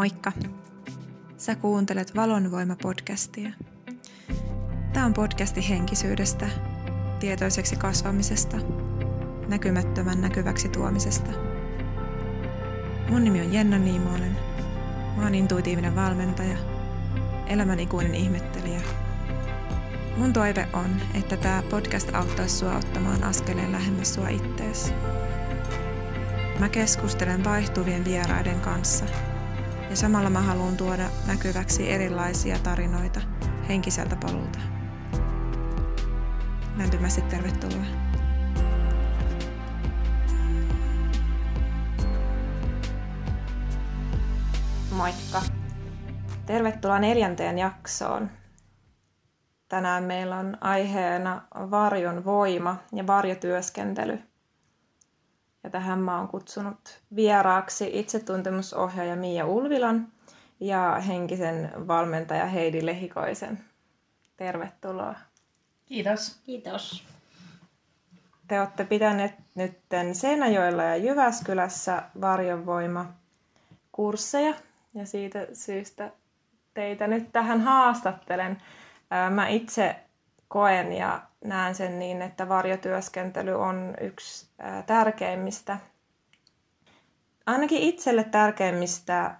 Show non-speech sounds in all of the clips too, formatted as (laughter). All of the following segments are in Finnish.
Moikka! Sä kuuntelet Valonvoima-podcastia. Tämä on podcasti henkisyydestä, tietoiseksi kasvamisesta, näkymättömän näkyväksi tuomisesta. Mun nimi on Jenna Niimoinen. Mä oon intuitiivinen valmentaja, elämän ikuinen ihmettelijä. Mun toive on, että tämä podcast auttaisi sua ottamaan askeleen lähemmäs sua ittees. Mä keskustelen vaihtuvien vieraiden kanssa ja samalla mä haluan tuoda näkyväksi erilaisia tarinoita henkiseltä polulta. Lämpimästi tervetuloa. Moikka! Tervetuloa neljänteen jaksoon. Tänään meillä on aiheena varjon voima ja varjotyöskentely – ja tähän mä oon kutsunut vieraaksi itsetuntemusohjaaja Mia Ulvilan ja henkisen valmentaja Heidi Lehikoisen. Tervetuloa. Kiitos. Kiitos. Te olette pitäneet nyt Seinäjoella ja Jyväskylässä varjonvoima kursseja ja siitä syystä teitä nyt tähän haastattelen. Mä itse koen ja näen sen niin, että varjotyöskentely on yksi tärkeimmistä, ainakin itselle tärkeimmistä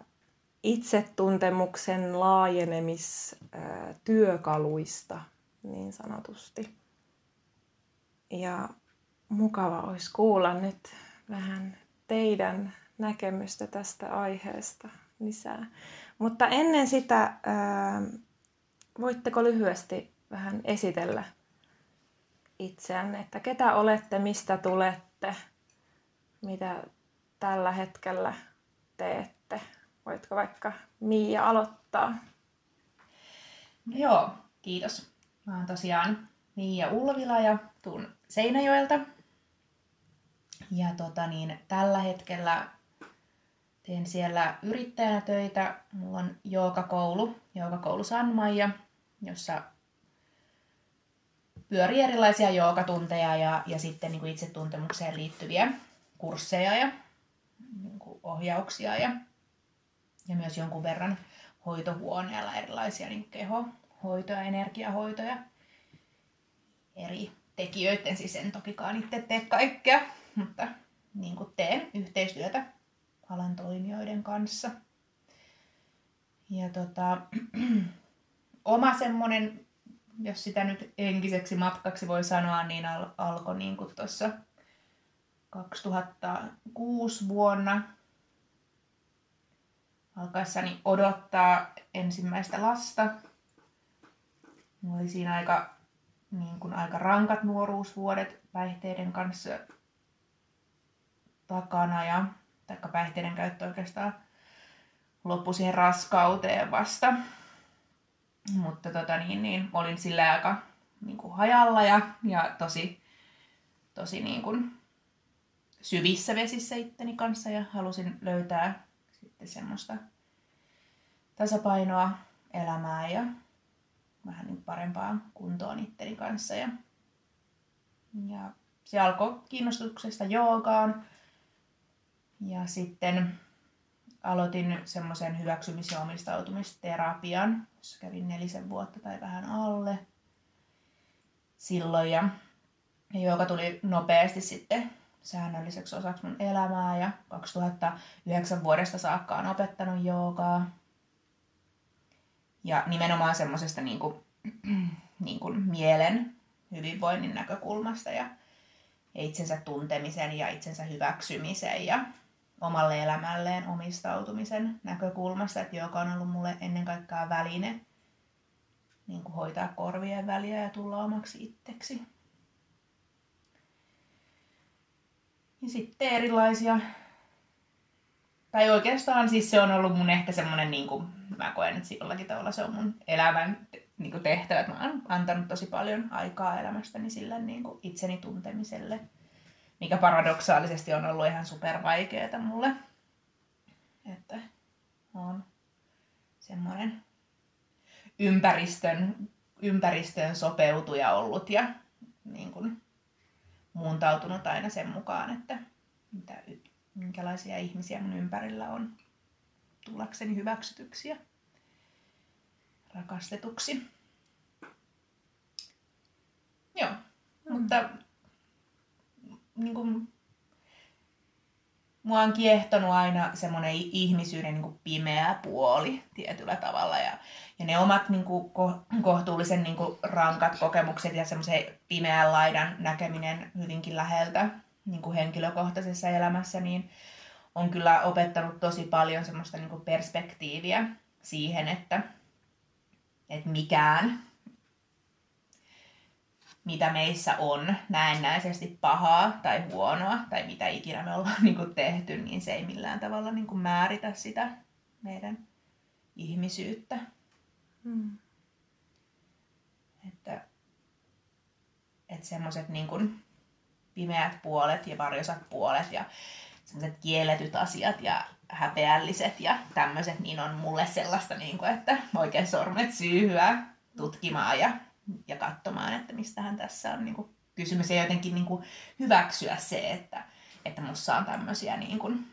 itsetuntemuksen laajenemistyökaluista niin sanotusti. Ja mukava olisi kuulla nyt vähän teidän näkemystä tästä aiheesta lisää. Mutta ennen sitä, voitteko lyhyesti vähän esitellä itseänne, että ketä olette, mistä tulette, mitä tällä hetkellä teette. Voitko vaikka Miia aloittaa? No joo, kiitos. Mä oon tosiaan Miia Ulvila ja tuun Seinäjoelta. Ja tota niin, tällä hetkellä teen siellä yrittäjänä töitä. Mulla on joogakoulu, joogakoulu San Maija, jossa pyörii erilaisia joogatunteja ja, ja sitten niin kuin itsetuntemukseen liittyviä kursseja ja niin kuin ohjauksia ja, ja myös jonkun verran hoitohuoneella erilaisia niin kehohoitoja, energiahoitoja eri tekijöiden, siis en tokikaan itse tee kaikkea, mutta niin kuin teen yhteistyötä alan toimijoiden kanssa. Ja tota, (clears throat) oma semmoinen jos sitä nyt enkiseksi matkaksi voi sanoa, niin al- alkoi niin tuossa 2006 vuonna alkaessani odottaa ensimmäistä lasta. Mulla oli siinä aika, niin kuin aika rankat nuoruusvuodet päihteiden kanssa takana ja taikka päihteiden käyttö oikeastaan loppui siihen raskauteen vasta. Mutta tota, niin, niin, olin sillä aika niin kuin hajalla ja, ja tosi, tosi niin kuin syvissä vesissä itteni kanssa ja halusin löytää sitten semmoista tasapainoa elämää ja vähän niin parempaa kuntoon itteni kanssa. Ja, ja se alkoi kiinnostuksesta joogaan. Ja sitten aloitin semmoisen hyväksymis- ja omistautumisterapian, jossa kävin nelisen vuotta tai vähän alle silloin. Ja, joka tuli nopeasti sitten säännölliseksi osaksi mun elämää ja 2009 vuodesta saakka on opettanut joogaa. Ja nimenomaan semmoisesta niin kuin, (clears throat) niin kuin mielen hyvinvoinnin näkökulmasta ja itsensä tuntemisen ja itsensä hyväksymisen ja omalle elämälleen omistautumisen näkökulmasta, että joka on ollut mulle ennen kaikkea väline niin kuin hoitaa korvien väliä ja tulla omaksi itseksi. Ja sitten erilaisia, tai oikeastaan siis se on ollut mun ehkä semmoinen, niin kuin, mä koen, että jollakin tavalla se on mun elämän niin kuin tehtävä, että mä oon antanut tosi paljon aikaa elämästäni sille niin kuin itseni tuntemiselle – mikä paradoksaalisesti on ollut ihan super vaikeeta mulle. Että on semmoinen ympäristön, ympäristön sopeutuja ollut ja niin kuin muuntautunut aina sen mukaan, että mitä, minkälaisia ihmisiä mun ympärillä on tullakseni hyväksytyksi ja rakastetuksi. Joo, mm. mutta niin kuin, mua on kiehtonut aina semmoinen ihmisyyden niin kuin pimeä puoli tietyllä tavalla. Ja, ja ne omat niin kuin, kohtuullisen niin kuin, rankat kokemukset ja semmoisen pimeän laidan näkeminen hyvinkin läheltä niin kuin henkilökohtaisessa elämässä, niin on kyllä opettanut tosi paljon semmoista niin kuin perspektiiviä siihen, että, että mikään mitä meissä on näennäisesti pahaa tai huonoa tai mitä ikinä me ollaan (laughs) niin kuin tehty, niin se ei millään tavalla niin kuin määritä sitä meidän ihmisyyttä. Hmm. Että, että semmoiset niin kuin pimeät puolet ja varjosat puolet ja semmoiset kielletyt asiat ja häpeälliset ja tämmöiset, niin on mulle sellaista, niin kuin, että oikein sormet syyhyä tutkimaan ja ja katsomaan, että mistähän tässä on niin kuin kysymys ja jotenkin niin kuin hyväksyä se, että, että musta on tämmöisiä niin kuin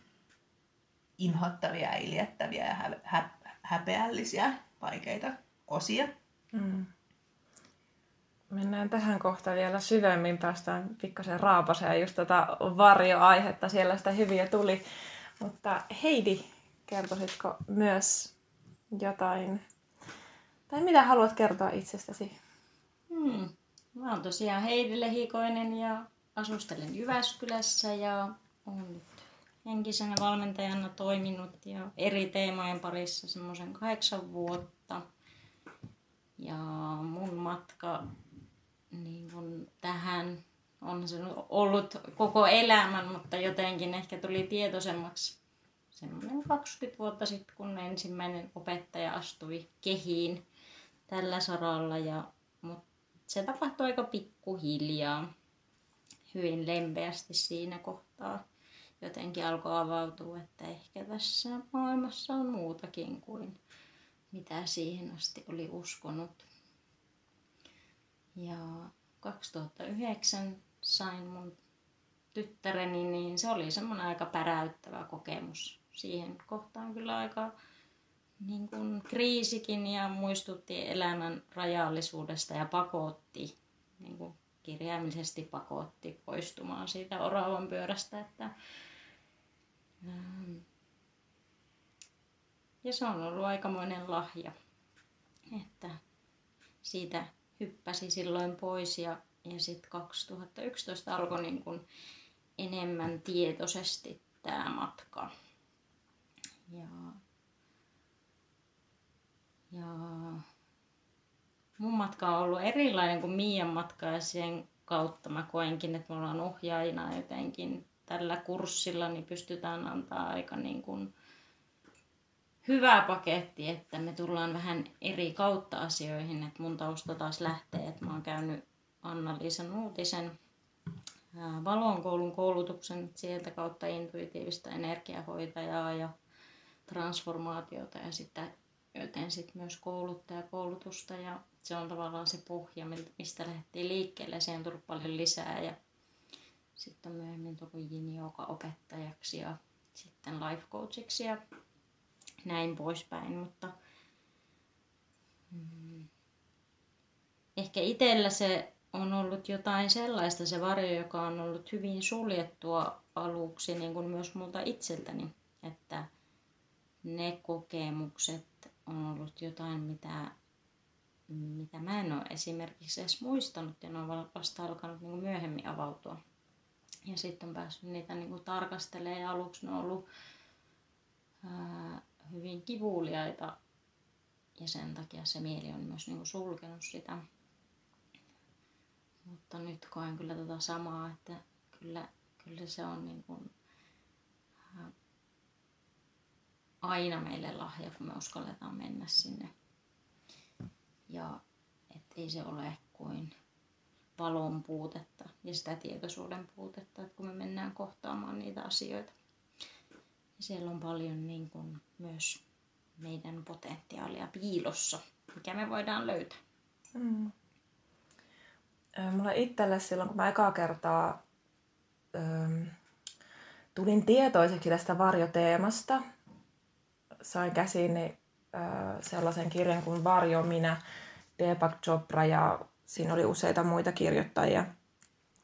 inhottavia, iljettäviä ja hä- hä- häpeällisiä vaikeita osia. Mm. Mennään tähän kohta vielä syvemmin, päästään pikkasen raapaseen just tätä varjoaihetta, siellä sitä hyviä tuli. Mutta Heidi, kertoisitko myös jotain, tai mitä haluat kertoa itsestäsi? Hmm. Mä oon tosiaan Heidi Lehikoinen ja asustelen Jyväskylässä ja olen nyt henkisenä valmentajana toiminut ja eri teemojen parissa semmoisen kahdeksan vuotta. Ja mun matka niin kun tähän on se ollut koko elämän, mutta jotenkin ehkä tuli tietoisemmaksi semmoinen 20 vuotta sitten, kun ensimmäinen opettaja astui kehiin tällä saralla. Ja, mutta se tapahtui aika pikkuhiljaa, hyvin lempeästi siinä kohtaa. Jotenkin alkoi avautua, että ehkä tässä maailmassa on muutakin kuin mitä siihen asti oli uskonut. Ja 2009 sain mun tyttäreni, niin se oli semmoinen aika päräyttävä kokemus. Siihen kohtaan kyllä aika niin kuin kriisikin ja muistutti elämän rajallisuudesta ja pakotti, niin kuin kirjaimellisesti pakotti poistumaan siitä oravan pyörästä. Että, ähm, ja se on ollut aikamoinen lahja, että siitä hyppäsi silloin pois ja, ja sitten 2011 alkoi niin kuin enemmän tietoisesti tämä matka. Ja ja mun matka on ollut erilainen kuin Miian matka ja sen kautta mä koenkin, että me ollaan ohjaajina jotenkin tällä kurssilla, niin pystytään antaa aika niin kuin hyvä paketti, että me tullaan vähän eri kautta asioihin. Että mun tausta taas lähtee, että mä oon käynyt Anna-Liisa Nuutisen Valonkoulun koulutuksen sieltä kautta intuitiivista energiahoitajaa ja transformaatiota ja sitten joten sitten myös kouluttajakoulutusta ja se on tavallaan se pohja, mistä lähdettiin liikkeelle. Siihen on tullut paljon lisää ja sitten on myöhemmin tullut Jini opettajaksi ja sitten life coachiksi ja näin poispäin, mutta mm, ehkä itsellä se on ollut jotain sellaista se varjo, joka on ollut hyvin suljettua aluksi, niin kuin myös multa itseltäni, että ne kokemukset on ollut jotain, mitä, mitä mä en ole esimerkiksi edes muistanut ja ne on vasta alkanut niin myöhemmin avautua. Ja sitten on päässyt niitä niin kuin tarkastelemaan ja aluksi ne on ollut ää, hyvin kivuliaita ja sen takia se mieli on myös niin kuin sulkenut sitä. Mutta nyt koen kyllä tota samaa, että kyllä, kyllä se on niin kuin, aina meille lahja, kun me uskalletaan mennä sinne. Ja ei se ole kuin valon puutetta ja sitä tietoisuuden puutetta, että kun me mennään kohtaamaan niitä asioita. Ja siellä on paljon niin kuin myös meidän potentiaalia piilossa, mikä me voidaan löytää. Mm. Mulla itselle silloin, kun mä ekaa kertaa ähm, tulin tietoiseksi tästä varjoteemasta, sain käsiini sellaisen kirjan kuin Varjo minä, Deepak Chopra ja siinä oli useita muita kirjoittajia.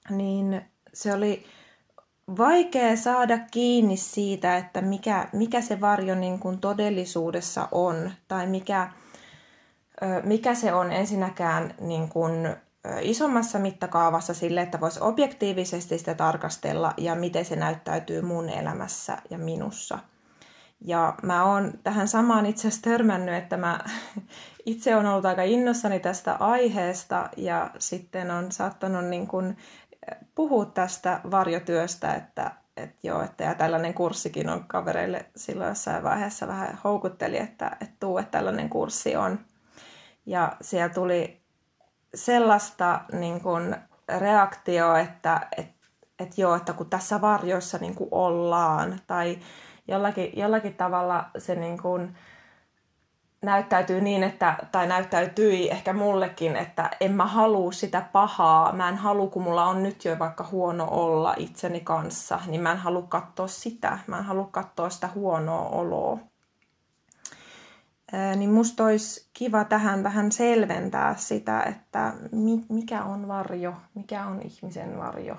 Niin se oli vaikea saada kiinni siitä, että mikä, mikä se varjo niin kuin todellisuudessa on tai mikä, mikä se on ensinnäkään niin kuin isommassa mittakaavassa sille, että voisi objektiivisesti sitä tarkastella ja miten se näyttäytyy mun elämässä ja minussa. Ja mä oon tähän samaan itse asiassa törmännyt, että mä (laughs) itse on ollut aika innossani tästä aiheesta ja sitten on saattanut niin kuin puhua tästä varjotyöstä, että, että joo, että ja tällainen kurssikin on kavereille silloin jossain vaiheessa vähän houkutteli, että, että tuu, että tällainen kurssi on. Ja siellä tuli sellaista niin kuin reaktioa, että, että, että joo, että kun tässä varjoissa niin kuin ollaan, tai jollakin, jollakin tavalla se niin kuin, näyttäytyy niin, että, tai näyttäytyi ehkä mullekin, että en mä halua sitä pahaa. Mä en halua, kun mulla on nyt jo vaikka huono olla itseni kanssa, niin mä en halua katsoa sitä. Mä en halua katsoa sitä huonoa oloa. Ää, niin musta olisi kiva tähän vähän selventää sitä, että mikä on varjo, mikä on ihmisen varjo.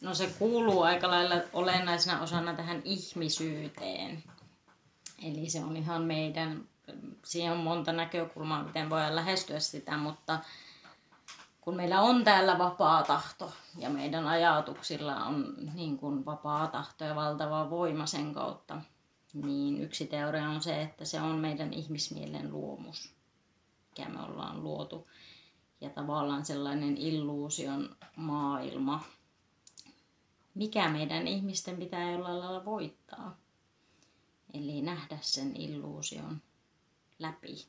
No se kuuluu aika lailla olennaisena osana tähän ihmisyyteen. Eli se on ihan meidän, siihen on monta näkökulmaa, miten voidaan lähestyä sitä, mutta kun meillä on täällä vapaa tahto ja meidän ajatuksilla on niin kuin vapaa tahto ja valtava voima sen kautta, niin yksi teoria on se, että se on meidän ihmismielen luomus, mikä me ollaan luotu. Ja tavallaan sellainen illuusion maailma, mikä meidän ihmisten pitää jollain lailla voittaa. Eli nähdä sen illuusion läpi.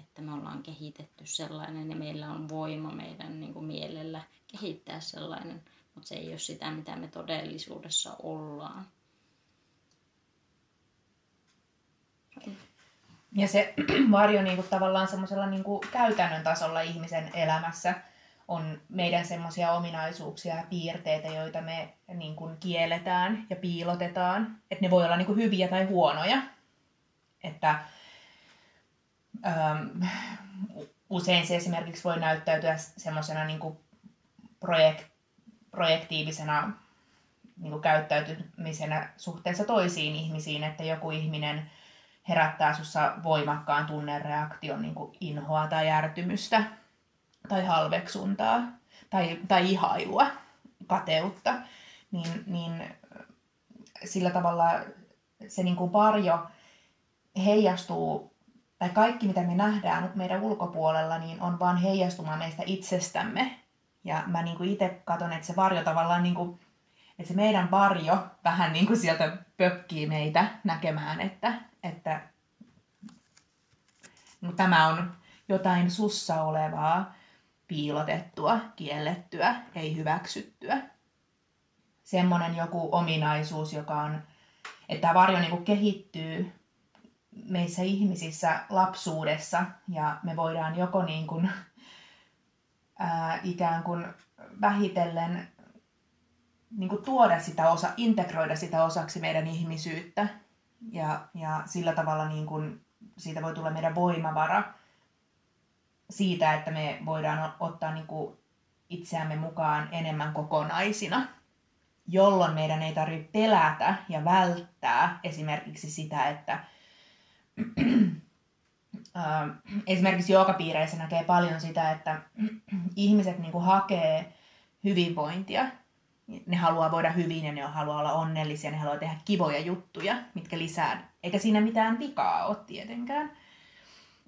Että me ollaan kehitetty sellainen ja meillä on voima meidän niin kuin mielellä kehittää sellainen, mutta se ei ole sitä, mitä me todellisuudessa ollaan. Ja se (clears throat) varjo niin kuin, tavallaan semmoisella niin käytännön tasolla ihmisen elämässä on meidän semmoisia ominaisuuksia ja piirteitä, joita me niin kuin, kielletään ja piilotetaan. Että ne voi olla niin kuin, hyviä tai huonoja. Että ähm, usein se esimerkiksi voi näyttäytyä semmoisena niin projekt, projektiivisena niin kuin käyttäytymisenä suhteessa toisiin ihmisiin, että joku ihminen herättää sussa voimakkaan tunnereaktion niin kuin inhoa tai järtymystä tai halveksuntaa tai, tai ihailua, kateutta, niin, niin sillä tavalla se niin kuin varjo heijastuu, tai kaikki mitä me nähdään meidän ulkopuolella, niin on vaan heijastuma meistä itsestämme. Ja mä niin kuin itse katson, että se varjo tavallaan, niin kuin, että se meidän varjo vähän niin kuin sieltä pökkii meitä näkemään, että, että no, tämä on jotain sussa olevaa, piilotettua, kiellettyä, ei hyväksyttyä. Semmoinen joku ominaisuus, joka on, että tämä varjo niin kehittyy meissä ihmisissä lapsuudessa ja me voidaan joko niin kuin, ää, ikään kuin vähitellen niin kuin tuoda sitä osa, integroida sitä osaksi meidän ihmisyyttä ja, ja sillä tavalla niin kuin, siitä voi tulla meidän voimavara siitä, että me voidaan ottaa niin kuin itseämme mukaan enemmän kokonaisina, jolloin meidän ei tarvitse pelätä ja välttää esimerkiksi sitä, että (clears throat) esimerkiksi joogapiireissä näkee paljon sitä, että (clears throat) ihmiset niin kuin hakee hyvinvointia. Ne haluaa voida hyvin ja ne haluaa olla onnellisia, ne haluaa tehdä kivoja juttuja, mitkä lisää. Eikä siinä mitään vikaa ole tietenkään.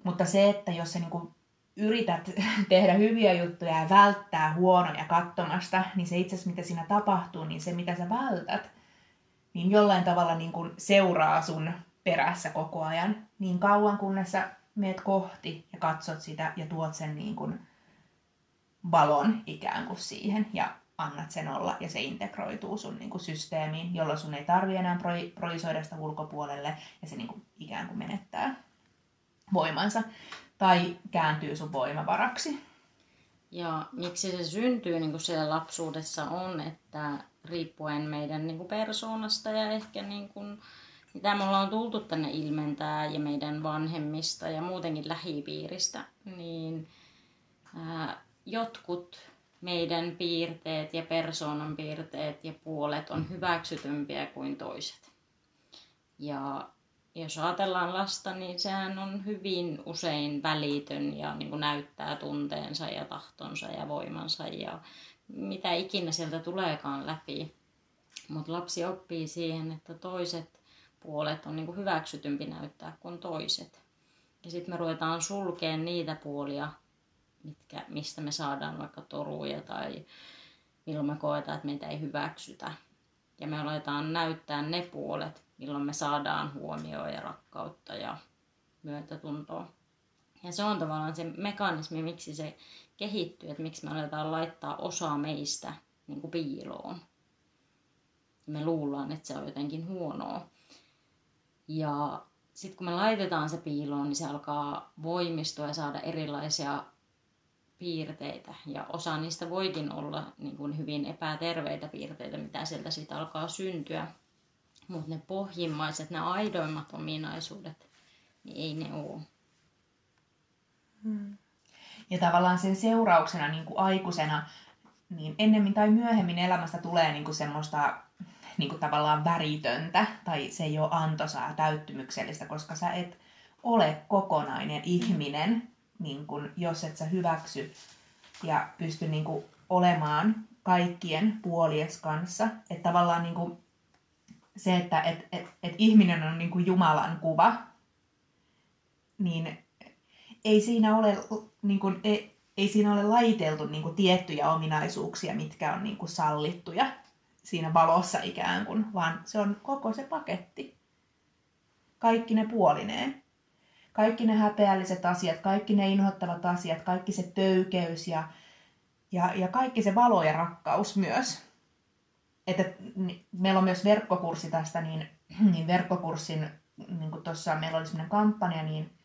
Mutta se, että jos se niin kuin yrität (laughs) tehdä hyviä juttuja ja välttää huonoja katsomasta, niin se itse asiassa mitä siinä tapahtuu, niin se mitä sä vältät, niin jollain tavalla niin kuin seuraa sun perässä koko ajan. Niin kauan, kunnes sä meet kohti ja katsot sitä ja tuot sen niin kuin valon ikään kuin siihen ja annat sen olla ja se integroituu sun niin kuin systeemiin, jolloin sun ei tarvi enää projisoida sitä ulkopuolelle ja se niin kuin ikään kuin menettää voimansa tai kääntyy sun voimavaraksi. Ja miksi se syntyy niin kuin siellä lapsuudessa on, että riippuen meidän niin kuin persoonasta ja ehkä niin kuin mitä me ollaan tultu tänne ilmentää ja meidän vanhemmista ja muutenkin lähipiiristä, niin ää, jotkut meidän piirteet ja persoonan piirteet ja puolet on hyväksytympiä kuin toiset. Ja jos ajatellaan lasta, niin sehän on hyvin usein välitön ja niin kuin näyttää tunteensa ja tahtonsa ja voimansa ja mitä ikinä sieltä tuleekaan läpi. Mutta lapsi oppii siihen, että toiset puolet on niin kuin hyväksytympi näyttää kuin toiset. Ja sitten me ruvetaan sulkeen niitä puolia, mitkä, mistä me saadaan vaikka toruja tai milloin me koetaan, että meitä ei hyväksytä. Ja me aletaan näyttää ne puolet, milloin me saadaan huomioon ja rakkautta ja myötätuntoa. Ja se on tavallaan se mekanismi, miksi se kehittyy, että miksi me aletaan laittaa osa meistä niin kuin piiloon. Me luullaan, että se on jotenkin huonoa. Ja sitten kun me laitetaan se piiloon, niin se alkaa voimistua ja saada erilaisia piirteitä. Ja osa niistä voikin olla niin kuin hyvin epäterveitä piirteitä, mitä sieltä sitten alkaa syntyä. Mutta ne pohjimmaiset, ne aidoimmat ominaisuudet, niin ei ne ole. Hmm. Ja tavallaan sen seurauksena niin kuin aikuisena, niin ennemmin tai myöhemmin elämästä tulee niin kuin semmoista niin kuin tavallaan väritöntä, tai se ei ole antoisaa täyttymyksellistä, koska sä et ole kokonainen ihminen, niin kuin, jos et sä hyväksy ja pysty niin kuin, olemaan kaikkien puolies kanssa. Että tavallaan niin kuin, se, että et, et, et ihminen on niin kuin Jumalan kuva, niin ei siinä ole, niin kuin, ei, ei siinä ole laiteltu niin kuin, tiettyjä ominaisuuksia, mitkä on niin kuin, sallittuja siinä valossa ikään kuin, vaan se on koko se paketti. Kaikki ne puolineen. Kaikki ne häpeälliset asiat, kaikki ne inhottavat asiat, kaikki se töykeys ja, ja, ja kaikki se valo ja rakkaus myös. Että meillä on myös verkkokurssi tästä, niin, (clears throat) niin verkkokurssin, niin kuin tuossa meillä oli sellainen kampanja, niin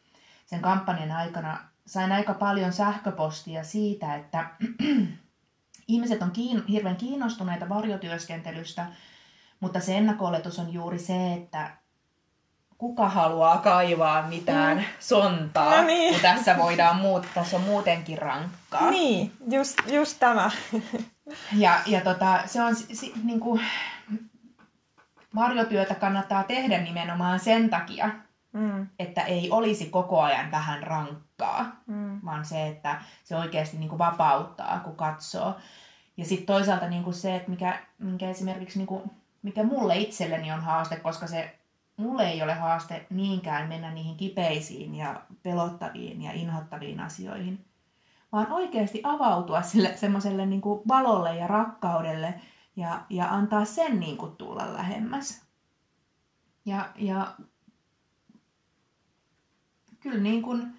sen kampanjan aikana sain aika paljon sähköpostia siitä, että (clears throat) ihmiset on kiin, hirveän kiinnostuneita varjotyöskentelystä, mutta se ennakko on juuri se, että kuka haluaa kaivaa mitään mm. sontaa, no niin. kun tässä voidaan muut, tässä on muutenkin rankkaa. Niin, just, just tämä. (laughs) ja, ja tota, se on si, niin kuin, varjotyötä kannattaa tehdä nimenomaan sen takia, mm. että ei olisi koko ajan vähän rankkaa, mm. vaan se, että se oikeasti niin kuin vapauttaa, kun katsoo. Ja sitten toisaalta niin kuin se, että mikä, mikä esimerkiksi niin kuin, mikä mulle itselleni on haaste, koska se mulle ei ole haaste niinkään mennä niihin kipeisiin ja pelottaviin ja inhottaviin asioihin, vaan oikeasti avautua sille semmoiselle niin valolle ja rakkaudelle ja, ja antaa sen niin kuin tulla lähemmäs. Ja, ja kyllä niin kuin,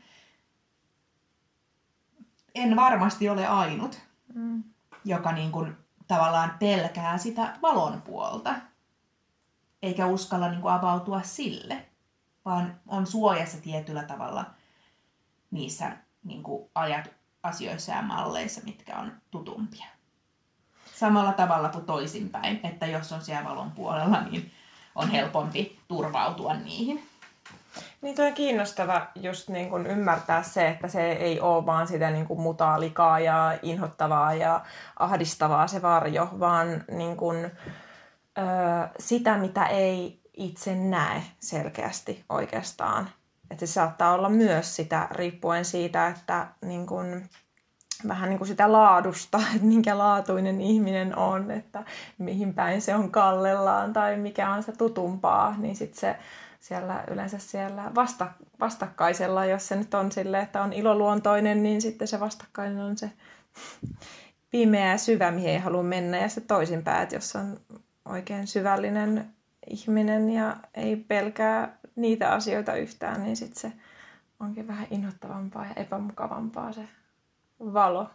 en varmasti ole ainut, mm. joka niin kuin tavallaan pelkää sitä valon puolta, eikä uskalla niin kuin avautua sille, vaan on suojassa tietyllä tavalla niissä niin kuin ajat, asioissa ja malleissa, mitkä on tutumpia. Samalla tavalla kuin toisinpäin, että jos on siellä valon puolella, niin on helpompi turvautua niihin. Niin toi on kiinnostava just niin kun ymmärtää se, että se ei ole vaan sitä niin kuin mutaalikaa ja inhottavaa ja ahdistavaa se varjo, vaan niin kun, ö, sitä, mitä ei itse näe selkeästi oikeastaan. Että se saattaa olla myös sitä riippuen siitä, että niin kun, vähän niin kuin sitä laadusta, (laughs) että minkä laatuinen ihminen on, että mihin päin se on kallellaan tai mikä on se tutumpaa, niin sitten se siellä yleensä siellä vasta, vastakkaisella, jos se nyt on sille, että on iloluontoinen, niin sitten se vastakkainen on se pimeä ja syvä, mihin ei halua mennä, ja se toisinpäin, että jos on oikein syvällinen ihminen ja ei pelkää niitä asioita yhtään, niin sitten se onkin vähän inhottavampaa ja epämukavampaa se valo.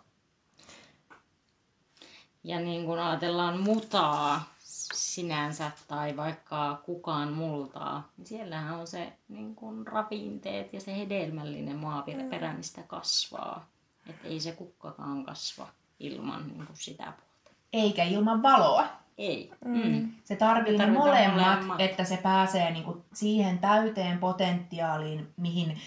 Ja niin kun ajatellaan mutaa, sinänsä tai vaikka kukaan multaa, niin siellähän on se niin kuin ravinteet ja se hedelmällinen maaperä, mistä kasvaa. Että ei se kukkakaan kasva ilman niin kuin sitä puolta. Eikä ilman valoa. Ei. Mm. Se tarvii ne molemmat, molemmat. että se pääsee niinku siihen täyteen potentiaaliin, mihin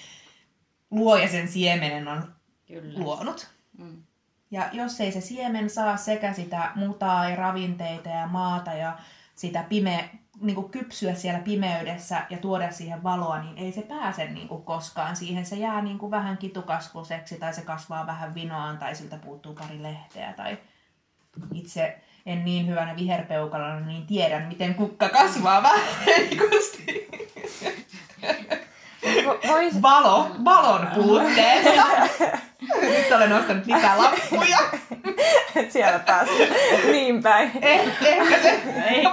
luoja sen siemenen on Kyllä. luonut. Mm. Ja jos ei se siemen saa sekä sitä mutaa ja ravinteita ja maata ja sitä pime, niin kuin kypsyä siellä pimeydessä ja tuoda siihen valoa, niin ei se pääse niin kuin koskaan siihen. Se jää niin kuin vähän kitukasvuseksi tai se kasvaa vähän vinoaan tai siltä puuttuu pari lehteä. Tai itse en niin hyvänä viherpeukalona, niin tiedän, miten kukka kasvaa. Vo- Vois, Valo, valon puutteessa. Nyt olen ostanut lisää lappuja. siellä päässä niin päin. Eh, ehkä se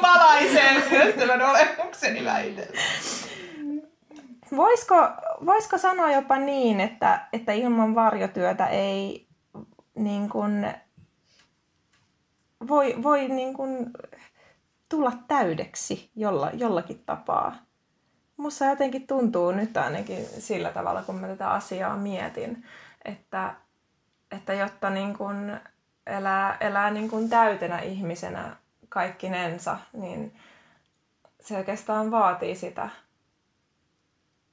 valaisee myös tämän olemukseni väitellä. Voisiko, voisiko sanoa jopa niin, että, että ilman varjotyötä ei niin kuin, voi, voi niin kuin, tulla täydeksi jolla, jollakin tapaa? Musta jotenkin tuntuu nyt ainakin sillä tavalla, kun mä tätä asiaa mietin, että, että jotta niin kuin elää, elää niin kuin täytenä ihmisenä kaikkinensa, niin se oikeastaan vaatii sitä,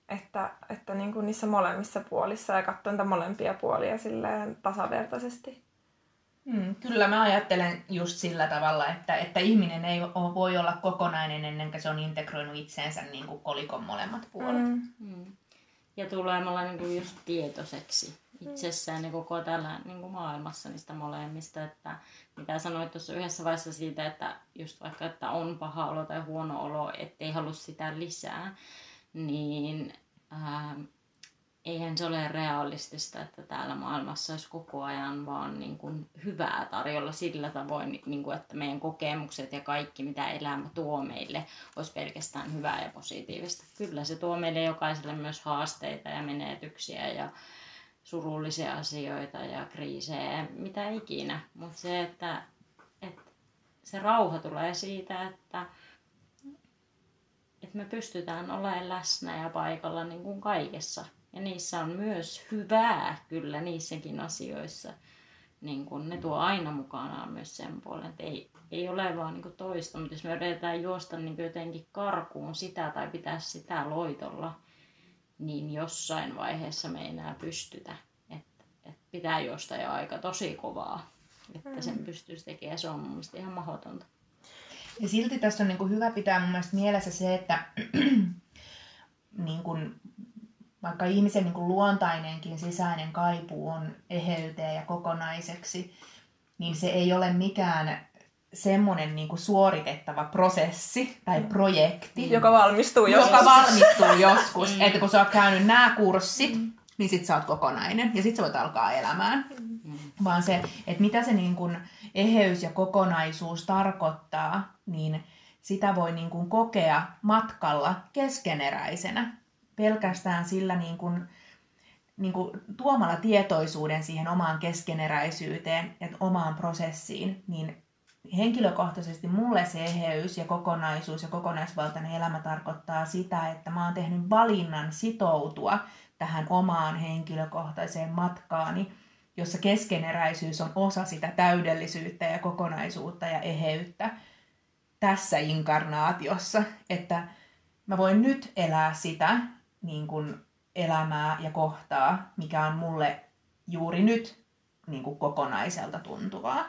että, että niin kuin niissä molemmissa puolissa ja katsoa molempia puolia silleen tasavertaisesti. Mm, kyllä mä ajattelen just sillä tavalla, että, että ihminen ei voi olla kokonainen ennen kuin se on integroinut itseensä niin kuin kolikon molemmat puolet. Mm. Mm. Ja tulemalla niin kuin just tietoiseksi itsessään ja koko tällä niin kuin maailmassa niistä molemmista. Että mitä sanoit tuossa yhdessä vaiheessa siitä, että just vaikka että on paha olo tai huono olo, ettei halua sitä lisää, niin ää, eihän se ole realistista, että täällä maailmassa olisi koko ajan vaan niin kuin hyvää tarjolla sillä tavoin, niin kuin, että meidän kokemukset ja kaikki, mitä elämä tuo meille, olisi pelkästään hyvää ja positiivista. Kyllä se tuo meille jokaiselle myös haasteita ja menetyksiä ja surullisia asioita ja kriisejä ja mitä ikinä. Mutta se, että, että se rauha tulee siitä, että, että me pystytään olemaan läsnä ja paikalla niin kuin kaikessa. Ja niissä on myös hyvää kyllä niissäkin asioissa. Niin kun ne tuo aina mukanaan myös sen puolen, että ei, ei ole vaan niin toista, mutta jos me yritetään juosta niin jotenkin karkuun sitä tai pitää sitä loitolla, niin jossain vaiheessa me ei enää pystytä. Että et pitää juosta jo aika tosi kovaa, että sen pystyisi tekemään. Se on mun mielestä ihan mahdotonta. Ja silti tässä on niin kuin hyvä pitää mun mielestä mielessä se, että (clears throat) niin kuin, vaikka ihmisen niin kuin luontainenkin sisäinen kaipuu on eheyteen ja kokonaiseksi, niin se ei ole mikään semmoinen niin kuin suoritettava prosessi tai projekti, Joka valmistuu joskus. joka valmistuu joskus. Että kun sä oot käynyt nämä kurssit, niin sit sä oot kokonainen ja sit sä voit alkaa elämään. Vaan se, että mitä se niin kuin eheys ja kokonaisuus tarkoittaa, niin sitä voi niin kuin kokea matkalla keskeneräisenä. Pelkästään sillä niin kuin, niin kuin tuomalla tietoisuuden siihen omaan keskeneräisyyteen ja omaan prosessiin, niin henkilökohtaisesti mulle se eheys ja kokonaisuus ja kokonaisvaltainen elämä tarkoittaa sitä, että mä oon tehnyt valinnan sitoutua tähän omaan henkilökohtaiseen matkaani, jossa keskeneräisyys on osa sitä täydellisyyttä ja kokonaisuutta ja eheyttä tässä inkarnaatiossa, että mä voin nyt elää sitä niin kuin elämää ja kohtaa, mikä on mulle juuri nyt niin kuin kokonaiselta tuntuvaa.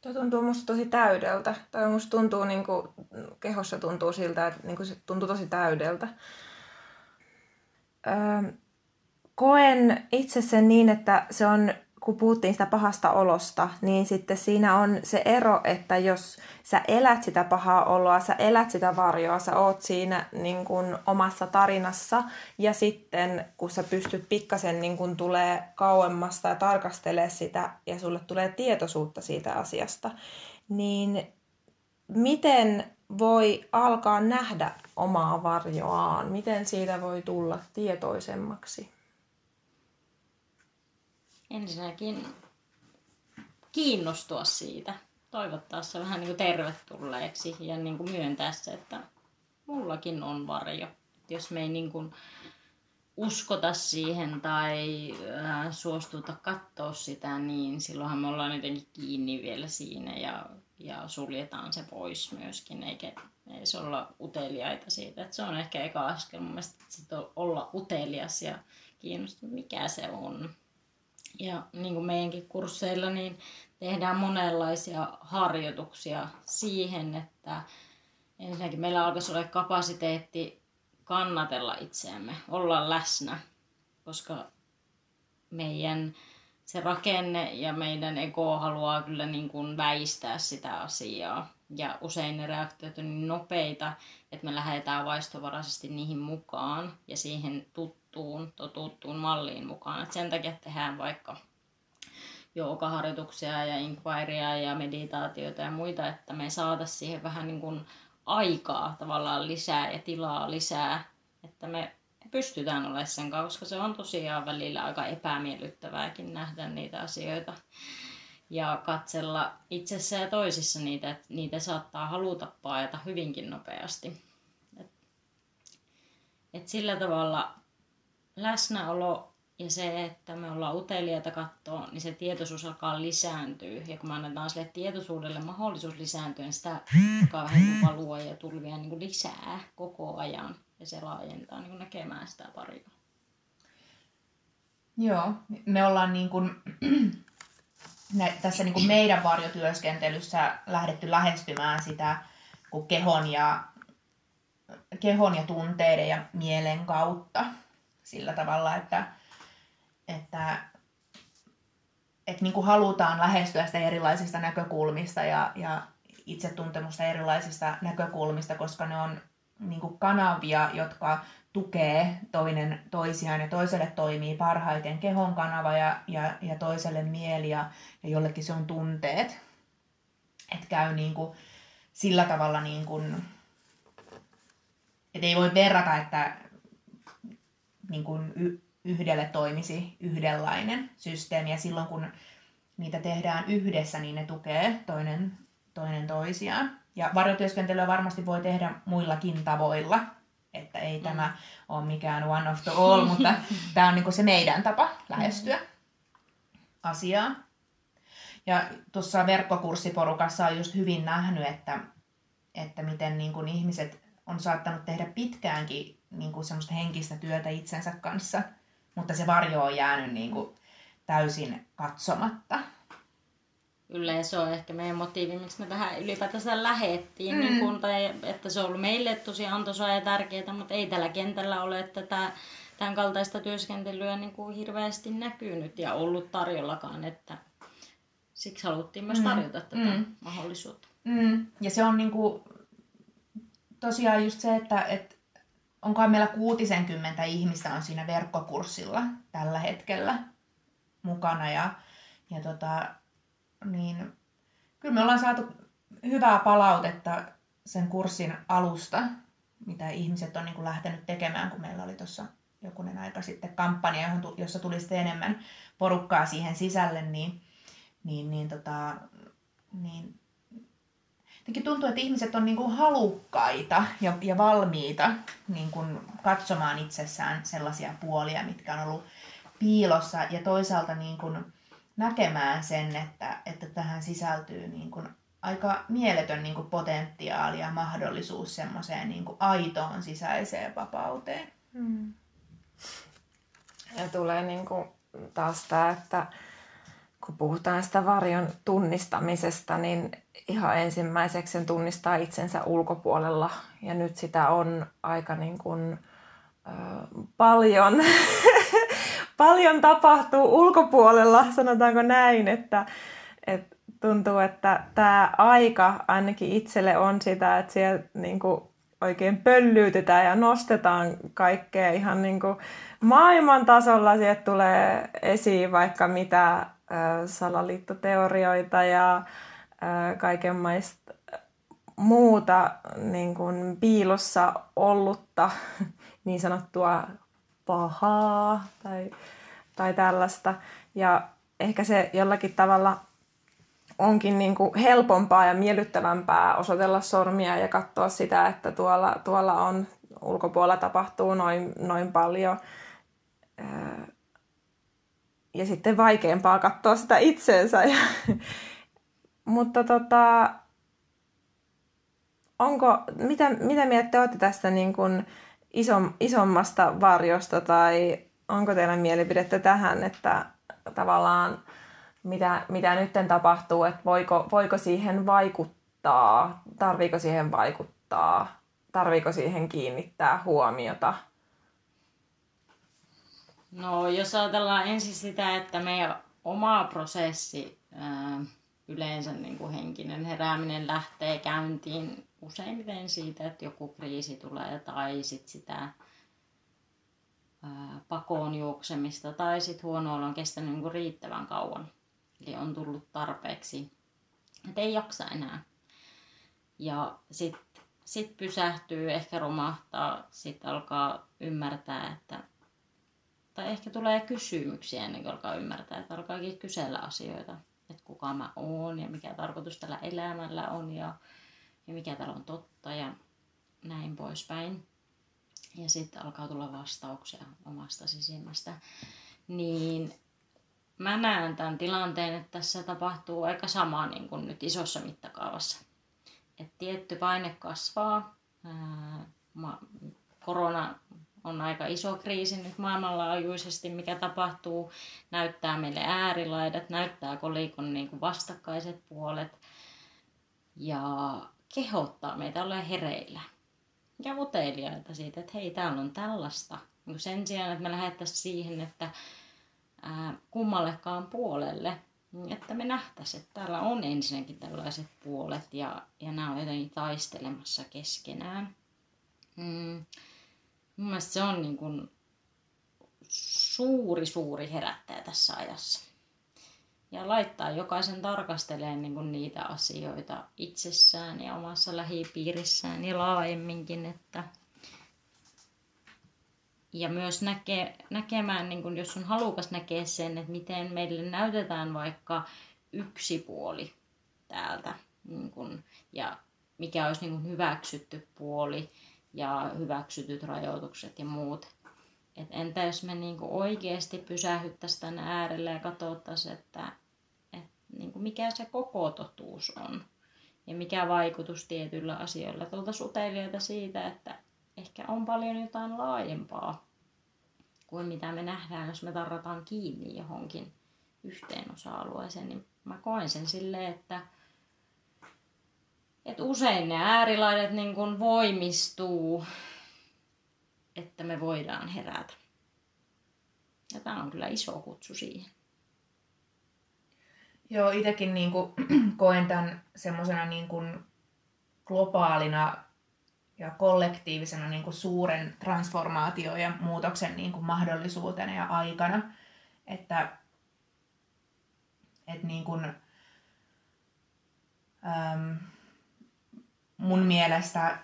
Tuo tuntuu musta tosi täydeltä. Tai musta tuntuu niin kuin, kehossa tuntuu siltä, että niin kuin se tuntuu tosi täydeltä. Öö, koen itse sen niin, että se on, kun puhuttiin sitä pahasta olosta, niin sitten siinä on se ero, että jos sä elät sitä pahaa oloa, sä elät sitä varjoa, sä oot siinä niin kuin omassa tarinassa ja sitten kun sä pystyt pikkasen niin kuin tulee kauemmasta ja tarkastelee sitä ja sulle tulee tietoisuutta siitä asiasta, niin miten voi alkaa nähdä omaa varjoaan? Miten siitä voi tulla tietoisemmaksi? Ensinnäkin kiinnostua siitä, toivottaa se vähän niin kuin tervetulleeksi ja niin kuin myöntää se, että mullakin on varjo. Et jos me ei niin kuin uskota siihen tai äh, suostuta katsoa sitä, niin silloinhan me ollaan jotenkin kiinni vielä siinä ja, ja suljetaan se pois myöskin, eikä edes olla uteliaita siitä. Et se on ehkä eka askel mun mielestä, että olla utelias ja kiinnostunut, mikä se on. Ja niin kuin meidänkin kursseilla, niin tehdään monenlaisia harjoituksia siihen, että ensinnäkin meillä alkaisi olla kapasiteetti kannatella itseämme, olla läsnä, koska meidän se rakenne ja meidän ego haluaa kyllä niin kuin väistää sitä asiaa. Ja usein ne reaktiot on niin nopeita, että me lähdetään vaistovaraisesti niihin mukaan ja siihen tuttuun, totuttuun malliin mukaan. Et sen takia tehdään vaikka joogaharjoituksia ja inquirya ja meditaatioita ja muita, että me saataisiin siihen vähän niin kuin aikaa tavallaan lisää ja tilaa lisää, että me pystytään olemaan sen kanssa, koska se on tosiaan välillä aika epämiellyttävääkin nähdä niitä asioita ja katsella itsessä ja toisissa niitä, että niitä saattaa haluta paeta hyvinkin nopeasti. Et sillä tavalla läsnäolo ja se, että me ollaan uteliaita katsoa, niin se tietoisuus alkaa lisääntyä. Ja kun me annetaan sille tietoisuudelle mahdollisuus lisääntyä, niin sitä alkaa vähän niin valua ja tulvia niin kuin lisää koko ajan. Ja se laajentaa niin kuin näkemään sitä paria. Joo, me ollaan niin kuin, (clears throat) tässä niin kuin meidän varjotyöskentelyssä lähdetty lähestymään sitä kun kehon ja, kehon ja tunteiden ja mielen kautta sillä tavalla, että, että, että niin kuin halutaan lähestyä sitä erilaisista näkökulmista ja, ja itsetuntemusta erilaisista näkökulmista, koska ne on niin kuin kanavia, jotka tukee toinen toisiaan ja toiselle toimii parhaiten kehon kanava ja, ja, ja toiselle mieli ja, ja jollekin se on tunteet. Että käy niin kuin sillä tavalla niin kuin, että ei voi verrata, että niin kuin yhdelle toimisi yhdenlainen systeemi ja silloin kun niitä tehdään yhdessä, niin ne tukee toinen, toinen toisiaan. Ja varjotyöskentelyä varmasti voi tehdä muillakin tavoilla, että ei mm. tämä ole mikään one of the all, (laughs) mutta tämä on niinku se meidän tapa lähestyä mm. asiaa. Ja tuossa verkkokurssiporukassa on just hyvin nähnyt, että, että miten niin kuin ihmiset on saattanut tehdä pitkäänkin niin kuin semmoista henkistä työtä itsensä kanssa, mutta se varjo on jäänyt niin kuin täysin katsomatta. Kyllä, ja se on ehkä meidän motiivi, miksi me tähän ylipäätänsä lähettiin, mm. niin kun, tai, että se on ollut meille tosi antoisaa ja tärkeää, mutta ei tällä kentällä ole tätä tämän kaltaista työskentelyä niin kuin hirveästi näkynyt ja ollut tarjollakaan, että siksi haluttiin myös mm. tarjota mm. tätä mm. mahdollisuutta. Mm. Ja se on niin kuin, tosiaan just se, että, että onkohan meillä 60 ihmistä on siinä verkkokurssilla tällä hetkellä mukana ja, ja tota, niin kyllä me ollaan saatu hyvää palautetta sen kurssin alusta, mitä ihmiset on niin kuin lähtenyt tekemään, kun meillä oli tuossa jokunen aika sitten kampanja, jossa tuli sitten enemmän porukkaa siihen sisälle, niin, niin, niin, tota, niin jotenkin tuntuu, että ihmiset on niin kuin halukkaita ja, ja valmiita niin kuin katsomaan itsessään sellaisia puolia, mitkä on ollut piilossa ja toisaalta niin kuin näkemään sen, että, että tähän sisältyy niin kuin aika mieletön niin kuin potentiaali ja mahdollisuus semmoiseen niin kuin aitoon sisäiseen vapauteen. Hmm. Ja tulee niin kuin taas tämä, että kun puhutaan sitä varjon tunnistamisesta, niin ihan ensimmäiseksi sen tunnistaa itsensä ulkopuolella. Ja nyt sitä on aika niin kuin, äh, paljon, (laughs) paljon tapahtuu ulkopuolella, sanotaanko näin, että, että tuntuu, että tämä aika ainakin itselle on sitä, että siellä niin kuin oikein pöllyytetään ja nostetaan kaikkea ihan niin kuin maailman tasolla. Sieltä tulee esiin vaikka mitä salaliittoteorioita ja kaikenlaista muuta niin kuin piilossa ollutta (laughs) niin sanottua pahaa tai, tai tällaista. Ja ehkä se jollakin tavalla onkin niin kuin helpompaa ja miellyttävämpää osoitella sormia ja katsoa sitä, että tuolla, tuolla on ulkopuolella tapahtuu noin, noin paljon ja sitten vaikeampaa katsoa sitä itseensä. Ja, mutta tota, onko, mitä, mitä mieltä te olette tästä niin kuin isom, isommasta varjosta tai onko teillä mielipidettä tähän, että tavallaan mitä, mitä nyt tapahtuu, että voiko, voiko siihen vaikuttaa, tarviiko siihen vaikuttaa, tarviiko siihen kiinnittää huomiota? No jos ajatellaan ensin sitä, että meidän oma prosessi, yleensä niin kuin henkinen herääminen lähtee käyntiin useimmiten siitä, että joku kriisi tulee tai sit sitä pakoon juoksemista tai sitten huono on kestänyt niin kuin riittävän kauan. Eli on tullut tarpeeksi, että ei jaksa enää. Ja sitten sit pysähtyy, ehkä romahtaa, sitten alkaa ymmärtää, että tai ehkä tulee kysymyksiä ennen kuin alkaa ymmärtää, että alkaakin kysellä asioita, että kuka mä oon ja mikä tarkoitus tällä elämällä on ja, ja mikä täällä on totta ja näin poispäin. Ja sitten alkaa tulla vastauksia omasta sisimmästä. Niin mä näen tämän tilanteen, että tässä tapahtuu aika sama niin kuin nyt isossa mittakaavassa. Et tietty paine kasvaa. Ää, korona on aika iso kriisi nyt maailmanlaajuisesti, mikä tapahtuu, näyttää meille äärilaidat, näyttää kolikon niin kuin vastakkaiset puolet ja kehottaa meitä olla hereillä ja uteliaita siitä, että hei, täällä on tällaista. Niin sen sijaan, että me lähdettäisiin siihen, että kummallekaan puolelle, niin että me nähtäisiin, että täällä on ensinnäkin tällaiset puolet ja, ja nämä on jotenkin taistelemassa keskenään. Mm. Mun mielestä se on niin kuin suuri, suuri herättäjä tässä ajassa. Ja laittaa jokaisen tarkastelemaan niin kuin niitä asioita itsessään ja omassa lähipiirissään ja laajemminkin, että ja myös näke, näkemään, niin kun, jos on halukas näkee sen, että miten meille näytetään vaikka yksi puoli täältä niin kun, ja mikä olisi niin kun hyväksytty puoli ja hyväksytyt rajoitukset ja muut. Et entä jos me niin oikeasti pysähyttäisiin tänne äärelle ja katsottaisiin, että, että niin mikä se koko totuus on ja mikä vaikutus tietyillä asioilla. Oltaisiin utelijoita siitä, että ehkä on paljon jotain laajempaa kuin mitä me nähdään, jos me tarrataan kiinni johonkin yhteen osa-alueeseen, niin mä koen sen silleen, että, että usein ne äärilaidat niin kuin voimistuu, että me voidaan herätä. Ja tämä on kyllä iso kutsu siihen. Joo, itsekin niin kuin, (clears throat) koen tämän semmoisena niin globaalina ja kollektiivisena niin kuin suuren transformaatio- ja muutoksen niin kuin mahdollisuutena ja aikana. Että, että niin kuin, äm, mun mielestä,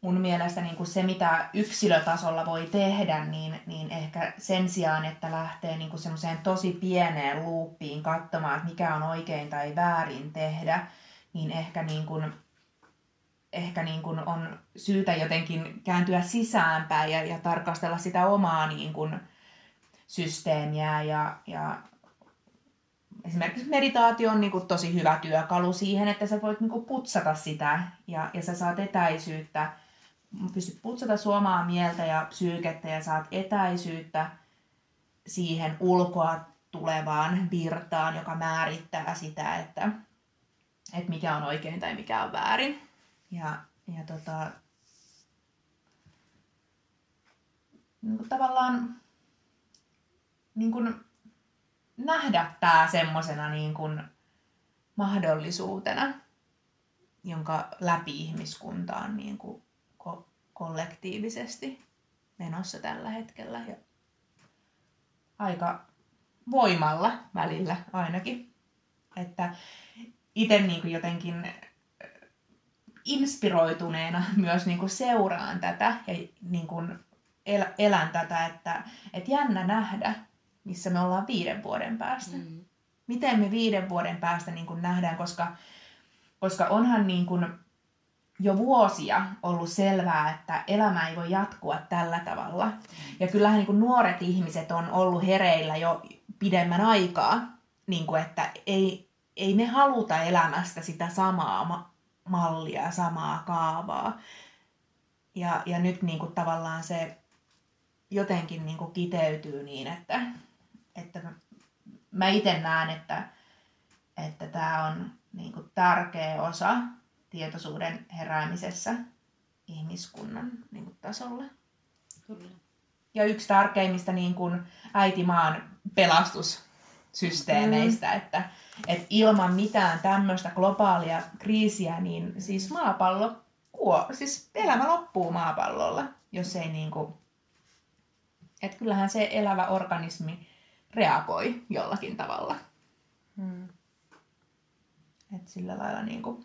mun mielestä niin kuin se, mitä yksilötasolla voi tehdä, niin, niin ehkä sen sijaan, että lähtee niin kuin semmoiseen tosi pieneen luuppiin katsomaan, että mikä on oikein tai väärin tehdä, niin ehkä niin kuin ehkä niin kuin on syytä jotenkin kääntyä sisäänpäin ja, ja tarkastella sitä omaa niin kuin systeemiä ja, ja esimerkiksi meditaatio on niin kuin tosi hyvä työkalu siihen, että sä voit niin kuin putsata sitä ja, ja sä saat etäisyyttä, pystyt putsata suomaa mieltä ja psyykettä ja saat etäisyyttä siihen ulkoa tulevaan virtaan, joka määrittää sitä, että, että mikä on oikein tai mikä on väärin. Ja, ja tota, niin kuin tavallaan niin kuin nähdä tämä semmoisena niin kuin mahdollisuutena, jonka läpi ihmiskunta on niin kuin ko- kollektiivisesti menossa tällä hetkellä. Ja aika voimalla välillä ainakin. Että itse niin jotenkin inspiroituneena (laughs) myös niin kuin seuraan tätä ja niin kuin el, elän tätä, että, että jännä nähdä, missä me ollaan viiden vuoden päästä. Mm. Miten me viiden vuoden päästä niin kuin nähdään, koska, koska onhan niin kuin jo vuosia ollut selvää, että elämä ei voi jatkua tällä tavalla. Ja kyllähän niin kuin nuoret ihmiset on ollut hereillä jo pidemmän aikaa, niin kuin että ei, ei me haluta elämästä sitä samaa mallia ja samaa kaavaa. Ja, ja nyt niin kuin tavallaan se jotenkin niin kuin kiteytyy niin, että, että mä itse näen, että, että tämä on niin kuin tärkeä osa tietoisuuden heräämisessä ihmiskunnan niin kuin tasolla. Kyllä. Ja yksi tärkeimmistä niin kuin äitimaan pelastussysteemeistä, mm. että, että ilman mitään tämmöistä globaalia kriisiä, niin siis maapallo kuo, siis elämä loppuu maapallolla, jos ei niin kuin, että kyllähän se elävä organismi reagoi jollakin tavalla. Mm. Et sillä lailla niin kuin,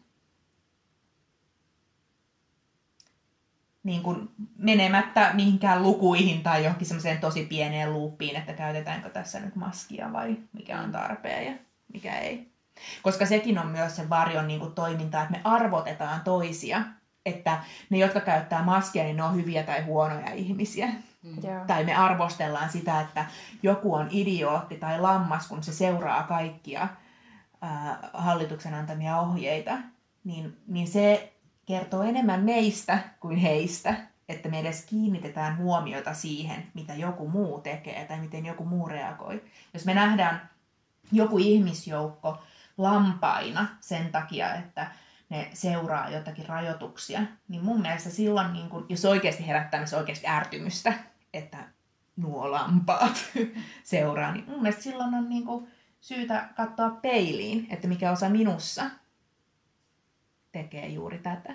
niin kuin menemättä mihinkään lukuihin tai johonkin semmoiseen tosi pieneen luuppiin, että käytetäänkö tässä nyt maskia vai mikä on tarpeen ja mikä ei. Koska sekin on myös se varjon niin kuin toiminta, että me arvotetaan toisia. Että ne, jotka käyttää maskia, niin ne on hyviä tai huonoja ihmisiä. Mm. Tai me arvostellaan sitä, että joku on idiootti tai lammas, kun se seuraa kaikkia ää, hallituksen antamia ohjeita. Niin, niin se kertoo enemmän meistä kuin heistä, että me edes kiinnitetään huomiota siihen, mitä joku muu tekee tai miten joku muu reagoi. Jos me nähdään joku ihmisjoukko lampaina sen takia, että ne seuraa jotakin rajoituksia, niin mun mielestä silloin, niin kun, jos oikeasti herättää se oikeasti ärtymystä, että nuo lampaat (laughs) seuraa, niin mun mielestä silloin on niin kun, syytä katsoa peiliin, että mikä osa minussa tekee juuri tätä.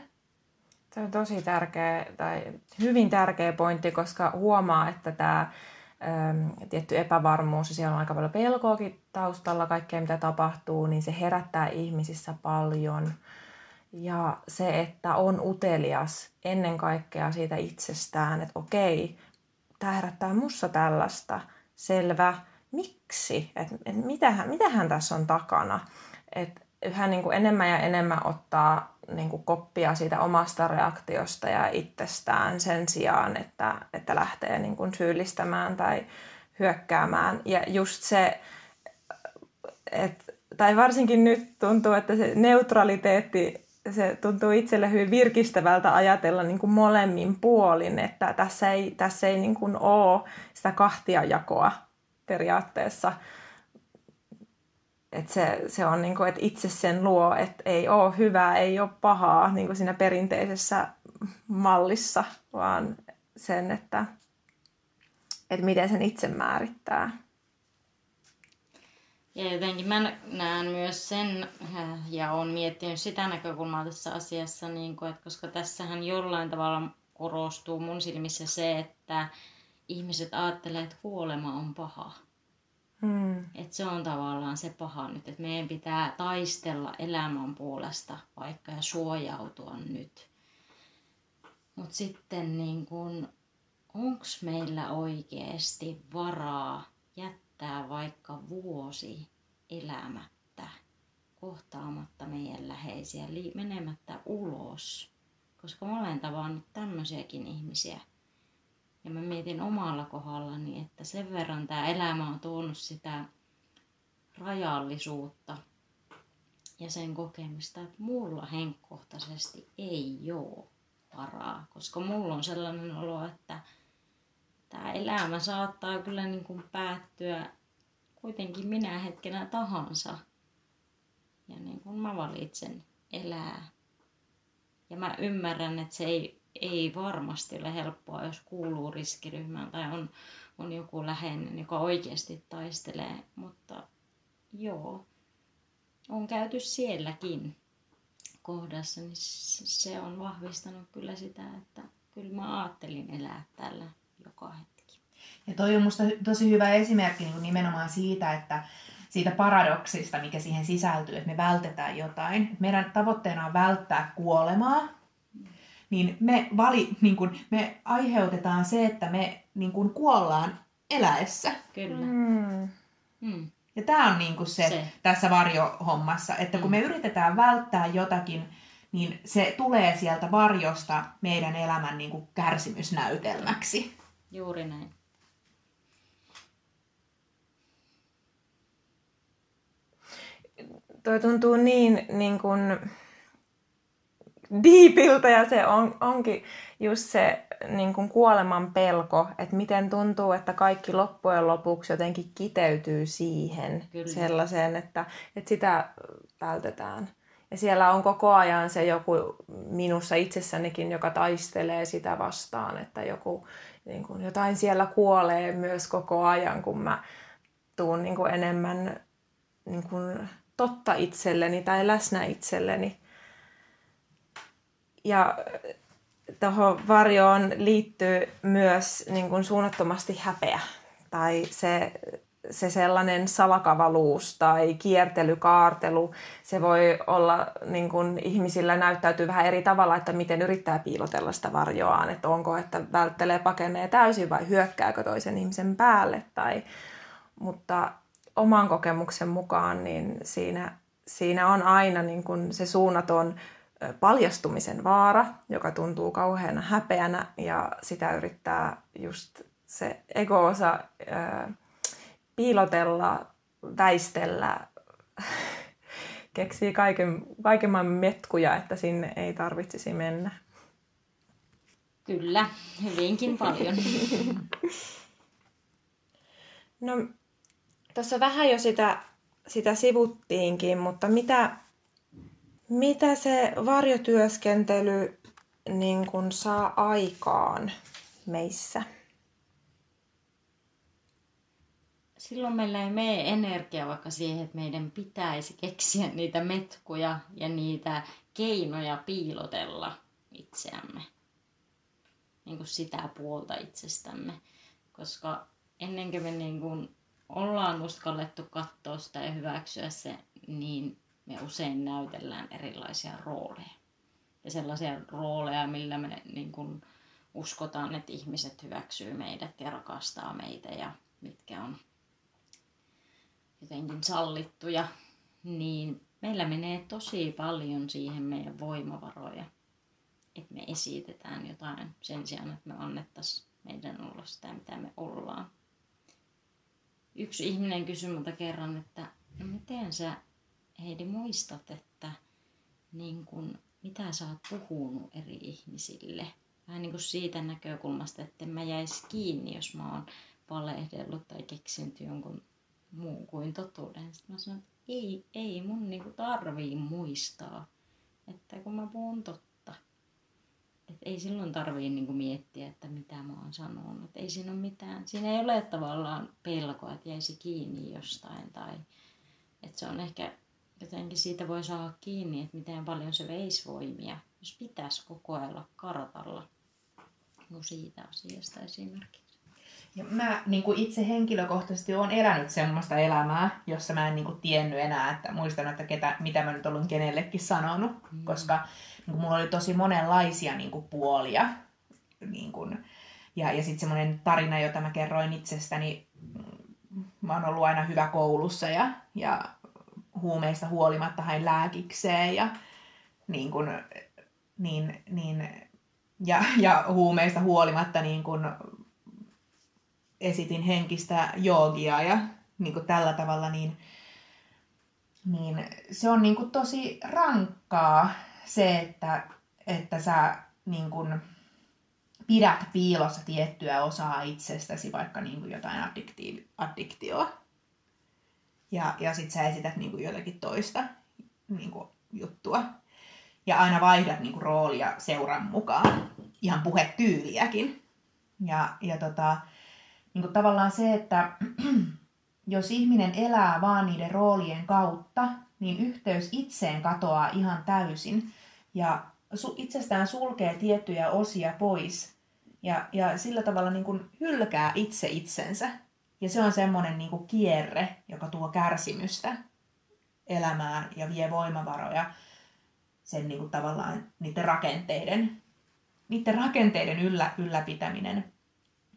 Se on tosi tärkeä tai hyvin tärkeä pointti, koska huomaa, että tämä äm, tietty epävarmuus ja siellä on aika paljon pelkoakin taustalla, kaikkea mitä tapahtuu, niin se herättää ihmisissä paljon. Ja se, että on utelias ennen kaikkea siitä itsestään, että okei, tämä herättää mussa tällaista, selvä, miksi, että et mitähän, mitähän tässä on takana. Että yhä niin kuin enemmän ja enemmän ottaa niin kuin koppia siitä omasta reaktiosta ja itsestään sen sijaan, että, että lähtee niin kuin syyllistämään tai hyökkäämään. Ja just se, että, tai varsinkin nyt tuntuu, että se neutraliteetti, se tuntuu itselle hyvin virkistävältä ajatella niin kuin molemmin puolin, että tässä ei, tässä ei niin kuin ole sitä kahtiajakoa periaatteessa, että se, se on niin kuin, että itse sen luo, että ei ole hyvää, ei ole pahaa niin kuin siinä perinteisessä mallissa, vaan sen, että, että miten sen itse määrittää. Ja jotenkin mä näen myös sen, äh, ja olen miettinyt sitä näkökulmaa tässä asiassa, niin kuin, että koska tässähän jollain tavalla korostuu mun silmissä se, että ihmiset ajattelee, että kuolema on paha. Mm. Että se on tavallaan se paha nyt, että meidän pitää taistella elämän puolesta vaikka ja suojautua nyt. Mutta sitten niin kun, onks meillä oikeasti varaa jättää vaikka vuosi elämättä, kohtaamatta meidän läheisiä, menemättä ulos. Koska mä olen tavannut tämmöisiäkin ihmisiä, ja mä mietin omalla kohdallani, että sen verran tämä elämä on tuonut sitä rajallisuutta ja sen kokemista, että mulla henkkohtaisesti ei ole varaa, koska mulla on sellainen olo, että tämä elämä saattaa kyllä niin kuin päättyä kuitenkin minä hetkenä tahansa. Ja niin kuin mä valitsen elää. Ja mä ymmärrän, että se ei ei varmasti ole helppoa, jos kuuluu riskiryhmään tai on, on joku läheinen, joka oikeasti taistelee. Mutta joo, on käyty sielläkin kohdassa, niin se on vahvistanut kyllä sitä, että kyllä mä ajattelin elää tällä joka hetki. Ja toi on musta tosi hyvä esimerkki niin nimenomaan siitä, että siitä paradoksista, mikä siihen sisältyy, että me vältetään jotain. Meidän tavoitteena on välttää kuolemaa, niin me, vali, niin kuin, me aiheutetaan se, että me niin kuin kuollaan eläessä. Kyllä. Mm. Mm. Ja tämä on niin kuin se, se tässä varjohommassa, että kun mm. me yritetään välttää jotakin, niin se tulee sieltä varjosta meidän elämän niin kuin kärsimysnäytelmäksi. Juuri näin. Toi tuntuu niin, niin kuin diipiltä ja se on, onkin just se niin kuin kuoleman pelko, että miten tuntuu, että kaikki loppujen lopuksi jotenkin kiteytyy siihen Kyllä. sellaiseen, että, että sitä vältetään. Ja siellä on koko ajan se joku minussa itsessänikin, joka taistelee sitä vastaan, että joku, niin kuin, jotain siellä kuolee myös koko ajan, kun mä tuun niin kuin enemmän niin kuin, totta itselleni tai läsnä itselleni. Ja tuohon varjoon liittyy myös niin kuin suunnattomasti häpeä tai se, se sellainen salakavaluus tai kiertely, kaartelu. Se voi olla, niin kuin ihmisillä näyttäytyy vähän eri tavalla, että miten yrittää piilotella sitä varjoaan. Että onko, että välttelee, pakenee täysin vai hyökkääkö toisen ihmisen päälle. Tai, mutta oman kokemuksen mukaan niin siinä, siinä on aina niin kuin se suunnaton paljastumisen vaara, joka tuntuu kauheana häpeänä ja sitä yrittää just se ego-osa ää, piilotella, väistellä, keksii kaiken, kaiken maailman metkuja, että sinne ei tarvitsisi mennä. Kyllä, hyvinkin paljon. No, tuossa vähän jo sitä, sitä sivuttiinkin, mutta mitä, mitä se varjotyöskentely niin kun saa aikaan meissä? Silloin meillä ei mene energia vaikka siihen, että meidän pitäisi keksiä niitä metkuja ja niitä keinoja piilotella itseämme. Niin kuin sitä puolta itsestämme. Koska ennen kuin me niin kuin ollaan uskallettu katsoa sitä ja hyväksyä se, niin me usein näytellään erilaisia rooleja. Ja sellaisia rooleja, millä me niin kuin uskotaan, että ihmiset hyväksyy meidät ja rakastaa meitä ja mitkä on jotenkin sallittuja, niin meillä menee tosi paljon siihen meidän voimavaroja, että me esitetään jotain sen sijaan, että me annettaisiin meidän olla sitä, mitä me ollaan. Yksi ihminen kysyi multa kerran, että no miten sä Heidi muistat, että niin kun, mitä sä oot puhunut eri ihmisille? Vähän niin kuin siitä näkökulmasta, että mä jäisi kiinni, jos mä oon valehdellut tai keksinyt jonkun muun kuin totuuden. Sitten mä sanoin, että ei, ei mun niinku tarvii muistaa, että kun mä puhun totta. Että ei silloin tarvii niinku miettiä, että mitä mä oon sanonut. Että ei siinä ole mitään. Siinä ei ole tavallaan pelkoa, että jäisi kiinni jostain. Tai että se on ehkä jotenkin siitä voi saada kiinni, että miten paljon se veisi voimia, jos pitäisi koko ajan kartalla no siitä asiasta esimerkiksi. Ja mä niin kuin itse henkilökohtaisesti olen elänyt semmoista elämää, jossa mä en niin kuin tiennyt enää, että muistan, että ketä, mitä mä nyt olen kenellekin sanonut, mm. koska niin kuin mulla oli tosi monenlaisia niin kuin puolia. Niin kuin, ja ja sitten semmoinen tarina, jota mä kerroin itsestäni, mä oon ollut aina hyvä koulussa ja, ja huumeista huolimatta hain lääkikseen ja niin kuin, niin, niin, ja, ja huumeista huolimatta niin kuin esitin henkistä joogia ja niin kuin tällä tavalla, niin, niin se on niin kuin tosi rankkaa se, että, että sä niin kuin pidät piilossa tiettyä osaa itsestäsi, vaikka niin kuin jotain addikti- addiktioa. Ja, ja sit sä esität niin kuin jotakin toista niin kuin juttua. Ja aina vaihdat niin kuin roolia seuran mukaan. Ihan puhetyyliäkin. Ja, ja tota, niin kuin tavallaan se, että (clears throat) jos ihminen elää vaan niiden roolien kautta, niin yhteys itseen katoaa ihan täysin. Ja itsestään sulkee tiettyjä osia pois. Ja, ja sillä tavalla niin kuin hylkää itse itsensä. Ja se on semmoinen niin kuin kierre, joka tuo kärsimystä elämään ja vie voimavaroja sen niin kuin tavallaan niiden rakenteiden, niiden rakenteiden yllä, ylläpitäminen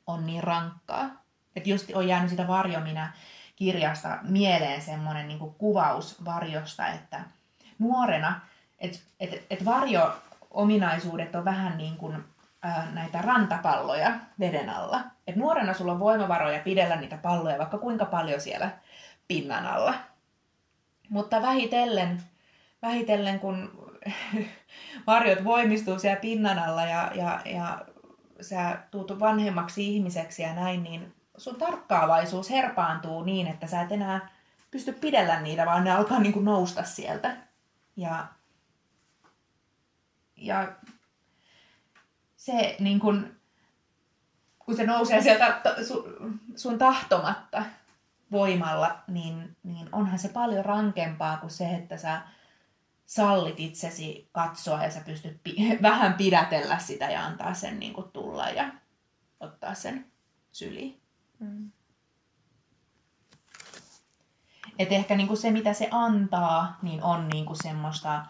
on niin rankkaa. Että just on jäänyt sitä varjomina kirjasta mieleen semmoinen niin kuvaus varjosta, että nuorena, että et, et varjo-ominaisuudet on vähän niin kuin ää, näitä rantapalloja veden alla. Et nuorena sulla on voimavaroja pidellä niitä palloja vaikka kuinka paljon siellä pinnan alla. Mutta vähitellen, vähitellen kun (laughs) varjot voimistuu siellä pinnan alla ja, ja, ja sä tuut vanhemmaksi ihmiseksi ja näin, niin sun tarkkaavaisuus herpaantuu niin, että sä et enää pysty pidellä niitä, vaan ne alkaa niin kuin nousta sieltä. Ja, ja se niin kuin, kun se nousee sieltä sun tahtomatta voimalla, niin, niin onhan se paljon rankempaa kuin se, että sä sallit itsesi katsoa ja sä pystyt pi- (laughs) vähän pidätellä sitä ja antaa sen niin kuin tulla ja ottaa sen syliin. Mm. Et ehkä niin kuin se, mitä se antaa, niin on niin kuin semmoista,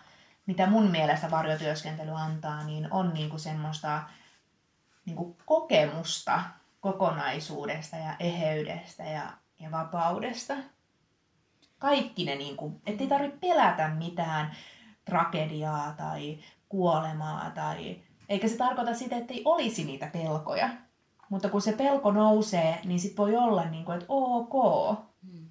mitä mun mielestä varjotyöskentely antaa, niin on niin kuin semmoista niin kuin kokemusta kokonaisuudesta ja eheydestä ja, ja vapaudesta. Kaikki ne, niin kuin, ettei tarvitse pelätä mitään tragediaa tai kuolemaa tai... Eikä se tarkoita sitä, että ei olisi niitä pelkoja. Mutta kun se pelko nousee, niin sit voi olla niin kuin, että ok. Hmm.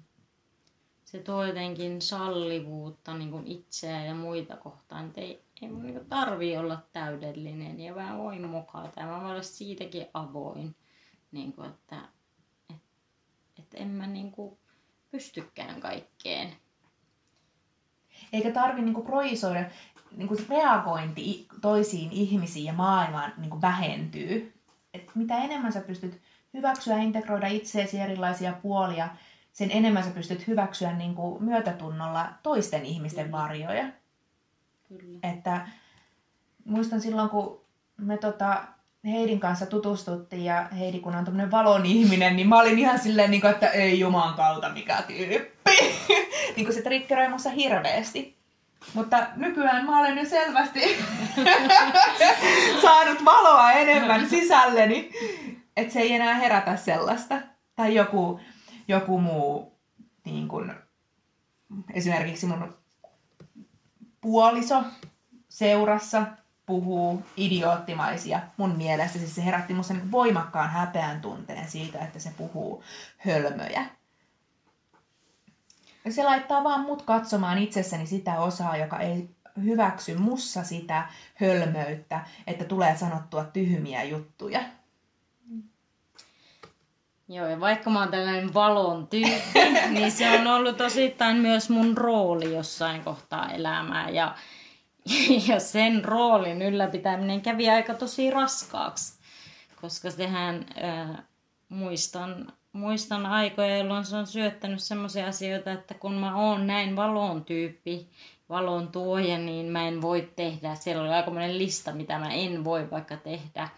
Se tuo jotenkin sallivuutta niin kuin itseä ja muita kohtaan. Että ei, ei mun niin tarvii olla täydellinen ja vähän voi mokata. Ja mä voin olla siitäkin avoin. Niin kuin, että, että, että en mä niin kuin pystykään kaikkeen. Eikä tarvi niinku projisoida, niinku se reagointi toisiin ihmisiin ja maailmaan niinku vähentyy. Et mitä enemmän sä pystyt hyväksyä ja integroida itseesi erilaisia puolia, sen enemmän sä pystyt hyväksyä niinku myötätunnolla toisten ihmisten Kyllä. varjoja. Kyllä. Että muistan silloin, kun me tota, Heidin kanssa tutustuttiin ja Heidi kun on tämmöinen valon ihminen, niin mä olin ihan silleen, niin kuin, että ei juman kautta mikä tyyppi. (laughs) niin kuin se triggeröi musta hirveästi. Mutta nykyään mä olen jo selvästi (laughs) saanut valoa enemmän sisälleni, että se ei enää herätä sellaista. Tai joku, joku muu, niin kuin, esimerkiksi mun puoliso seurassa puhuu idioottimaisia mun mielestä. Siis se herätti musta niin voimakkaan häpeän tunteen siitä, että se puhuu hölmöjä. Ja se laittaa vaan mut katsomaan itsessäni sitä osaa, joka ei hyväksy mussa sitä hölmöyttä, että tulee sanottua tyhmiä juttuja. Joo, ja vaikka mä oon tällainen valon tyyppi, (laughs) niin se on ollut osittain myös mun rooli jossain kohtaa elämää. Ja (laughs) ja sen roolin ylläpitäminen kävi aika tosi raskaaksi, koska sehän ää, muistan, muistan aikoja, jolloin se on syöttänyt sellaisia asioita, että kun mä oon näin valon tyyppi, valon tuoja, niin mä en voi tehdä. Siellä oli aika monen lista, mitä mä en voi vaikka tehdä.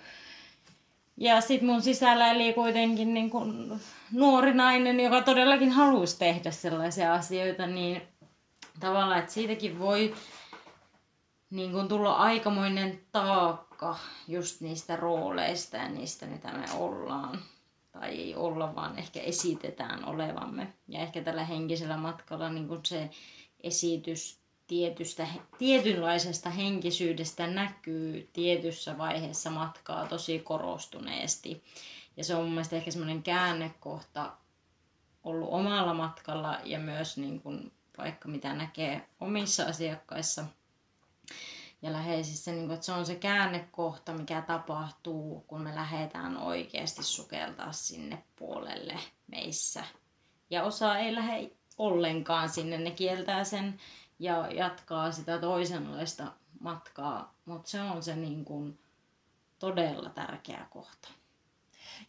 Ja sitten mun sisällä eli kuitenkin niin kun nuori nainen, joka todellakin halusi tehdä sellaisia asioita, niin tavallaan, että siitäkin voi niin kuin tulla aikamoinen taakka just niistä rooleista ja niistä, mitä me ollaan. Tai ei olla, vaan ehkä esitetään olevamme. Ja ehkä tällä henkisellä matkalla niin kuin se esitys tietystä, tietynlaisesta henkisyydestä näkyy tietyssä vaiheessa matkaa tosi korostuneesti. Ja se on mun mielestä ehkä semmoinen käännekohta ollut omalla matkalla ja myös niin kuin vaikka mitä näkee omissa asiakkaissa – ja läheisissä, niin kuin, että se on se käännekohta, mikä tapahtuu, kun me lähdetään oikeasti sukeltaa sinne puolelle meissä. Ja osa ei lähde ollenkaan sinne, ne kieltää sen ja jatkaa sitä toisenlaista matkaa, mutta se on se niin kuin, todella tärkeä kohta.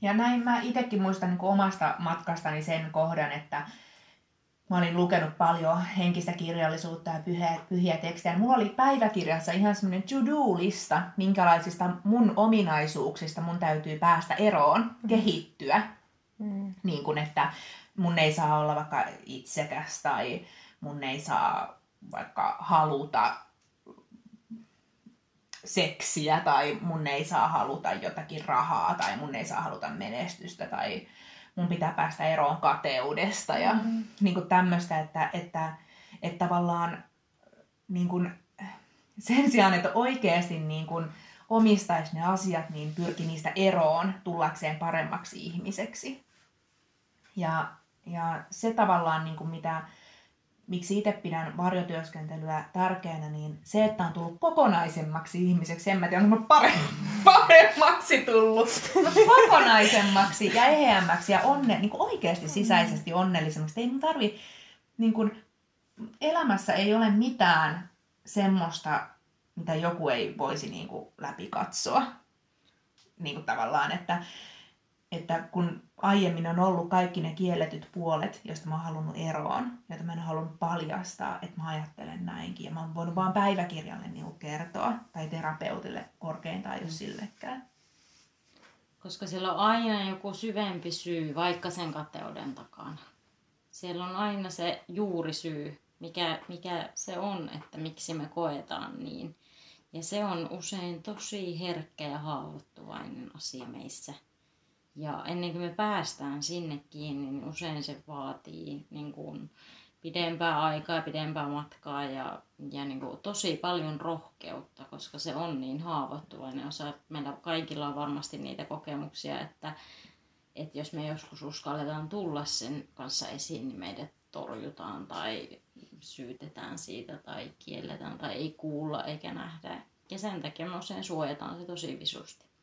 Ja näin mä itsekin muistan niin omasta matkastani sen kohdan, että Mä olin lukenut paljon henkistä kirjallisuutta ja pyhiä, pyhiä tekstejä. Mulla oli päiväkirjassa ihan semmoinen to-do-lista, minkälaisista mun ominaisuuksista mun täytyy päästä eroon, mm. kehittyä. Mm. Niin kuin, että mun ei saa olla vaikka itsekäs tai mun ei saa vaikka haluta seksiä tai mun ei saa haluta jotakin rahaa tai mun ei saa haluta menestystä tai mun pitää päästä eroon kateudesta ja mm. niin kuin tämmöistä, että, että, että tavallaan niin kuin, sen sijaan, että oikeasti niin kuin omistaisi ne asiat, niin pyrki niistä eroon tullakseen paremmaksi ihmiseksi. Ja, ja se tavallaan, niin kuin mitä, miksi itse pidän varjotyöskentelyä tärkeänä, niin se, että on tullut kokonaisemmaksi ihmiseksi, en mä tiedä, onko (laughs) paremmaksi tullut, mutta kokonaisemmaksi ja eheämmäksi ja onne, niin oikeasti sisäisesti onnellisemmaksi. Ei mun tarvi, niin kuin, elämässä ei ole mitään semmoista, mitä joku ei voisi niin kuin, läpi katsoa. Niin kuin tavallaan, että, että kun aiemmin on ollut kaikki ne kielletyt puolet, joista mä oon halunnut eroon, joita mä en halunnut paljastaa, että mä ajattelen näinkin. Ja mä oon voinut vaan päiväkirjalle niin kertoa, tai terapeutille korkeintaan, jos sillekään. Koska siellä on aina joku syvempi syy, vaikka sen kateuden takana. Siellä on aina se juurisyy, mikä, mikä se on, että miksi me koetaan niin. Ja se on usein tosi herkkä ja haavoittuvainen asia meissä. Ja ennen kuin me päästään sinne kiinni, niin usein se vaatii niin kuin pidempää aikaa, pidempää matkaa ja, ja niin kuin tosi paljon rohkeutta, koska se on niin haavoittuvainen osa. Meillä kaikilla on varmasti niitä kokemuksia, että, että jos me joskus uskalletaan tulla sen kanssa esiin, niin meidät torjutaan tai syytetään siitä tai kielletään tai ei kuulla eikä nähdä. Ja sen takia me usein suojataan se tosi visusti.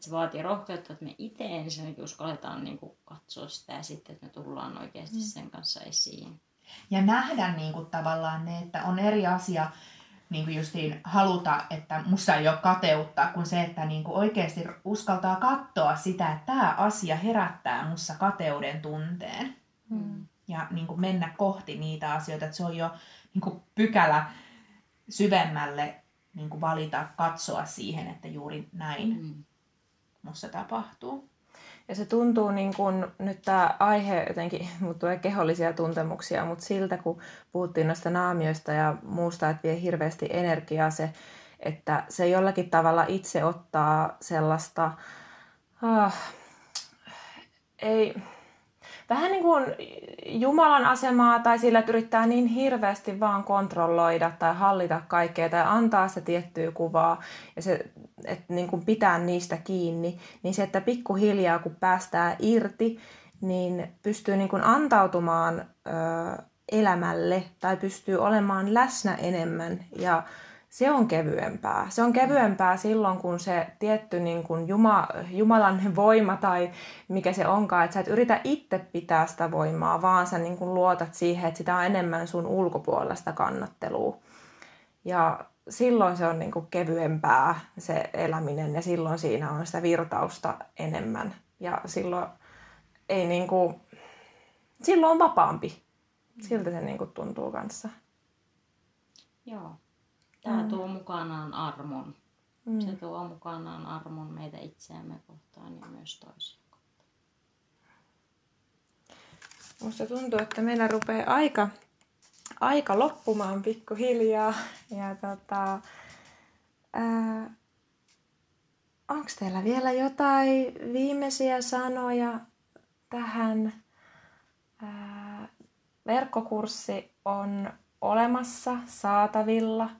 Että se vaatii rohkeutta, että me itse ensinnäkin uskalletaan niin kuin katsoa sitä ja sitten, että me tullaan oikeasti mm. sen kanssa esiin. Ja nähdä niin kuin, tavallaan ne, että on eri asia niin kuin justiin haluta, että musta ei ole kateutta, kuin se, että niin kuin oikeasti uskaltaa katsoa sitä, että tämä asia herättää mussa kateuden tunteen. Mm. Ja niin kuin mennä kohti niitä asioita, että se on jo niin kuin pykälä syvemmälle niin kuin valita, katsoa siihen, että juuri näin. Mm musta tapahtuu. Ja se tuntuu niin kuin, nyt tämä aihe jotenkin, (laughs) mutta tulee kehollisia tuntemuksia, mutta siltä kun puhuttiin noista naamioista ja muusta, että vie hirveästi energiaa se, että se jollakin tavalla itse ottaa sellaista, ah, ei, vähän niin kuin Jumalan asemaa tai sillä, että yrittää niin hirveästi vaan kontrolloida tai hallita kaikkea tai antaa sitä tiettyä kuvaa ja se, että niin kuin pitää niistä kiinni, niin se, että pikkuhiljaa kun päästään irti, niin pystyy niin kuin antautumaan ö, elämälle tai pystyy olemaan läsnä enemmän ja se on kevyempää. Se on kevyempää silloin, kun se tietty niin kuin Juma, Jumalan voima tai mikä se onkaan, että sä et yritä itse pitää sitä voimaa, vaan sä niin kuin luotat siihen, että sitä on enemmän sun ulkopuolesta kannattelua. Ja silloin se on niin kuin kevyempää se eläminen ja silloin siinä on sitä virtausta enemmän. Ja silloin ei niin kuin, silloin on vapaampi. Siltä se niin kuin tuntuu kanssa. Joo. Tämä mm. tuo mukanaan armon. Mm. Se tuo mukanaan armon meitä itseämme kohtaan ja myös toisia kohtaan. Musta tuntuu, että meillä rupeaa aika, aika loppumaan pikkuhiljaa. Ja tota, onko teillä vielä jotain viimeisiä sanoja tähän? Ää, verkkokurssi on olemassa, saatavilla –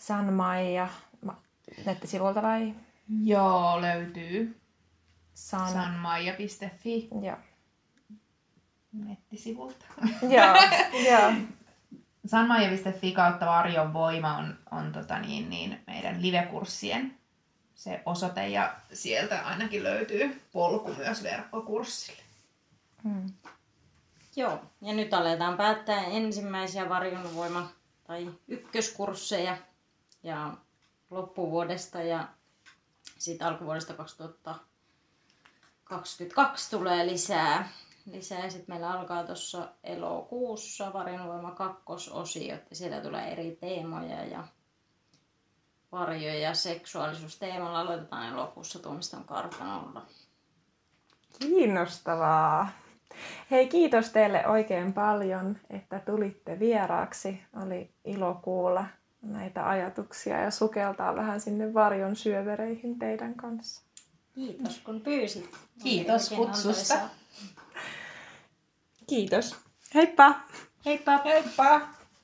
San Maija nettisivulta vai? Joo, löytyy. San... sanmaija.fi. Joo. Nettisivulta. (laughs) Joo, joo. Sanmaija.fi kautta Varjon voima on, on tota niin, niin meidän livekurssien se osoite ja sieltä ainakin löytyy polku myös verkkokurssille. Hmm. Joo, ja nyt aletaan päättää ensimmäisiä voima tai ykköskursseja ja loppuvuodesta ja sitten alkuvuodesta 2022 tulee lisää. lisää. Sitten meillä alkaa tuossa elokuussa Varjonvoima kakkososio, että siellä tulee eri teemoja ja varjo- ja seksuaalisuusteemalla aloitetaan elokuussa Tuomiston kartanolla. Kiinnostavaa. Hei, kiitos teille oikein paljon, että tulitte vieraaksi. Oli ilo kuulla näitä ajatuksia ja sukeltaa vähän sinne varjon syövereihin teidän kanssa. Kiitos kun pyysit. Kiitos kutsusta. Kiitos. Heippa! Heippa! Heippa!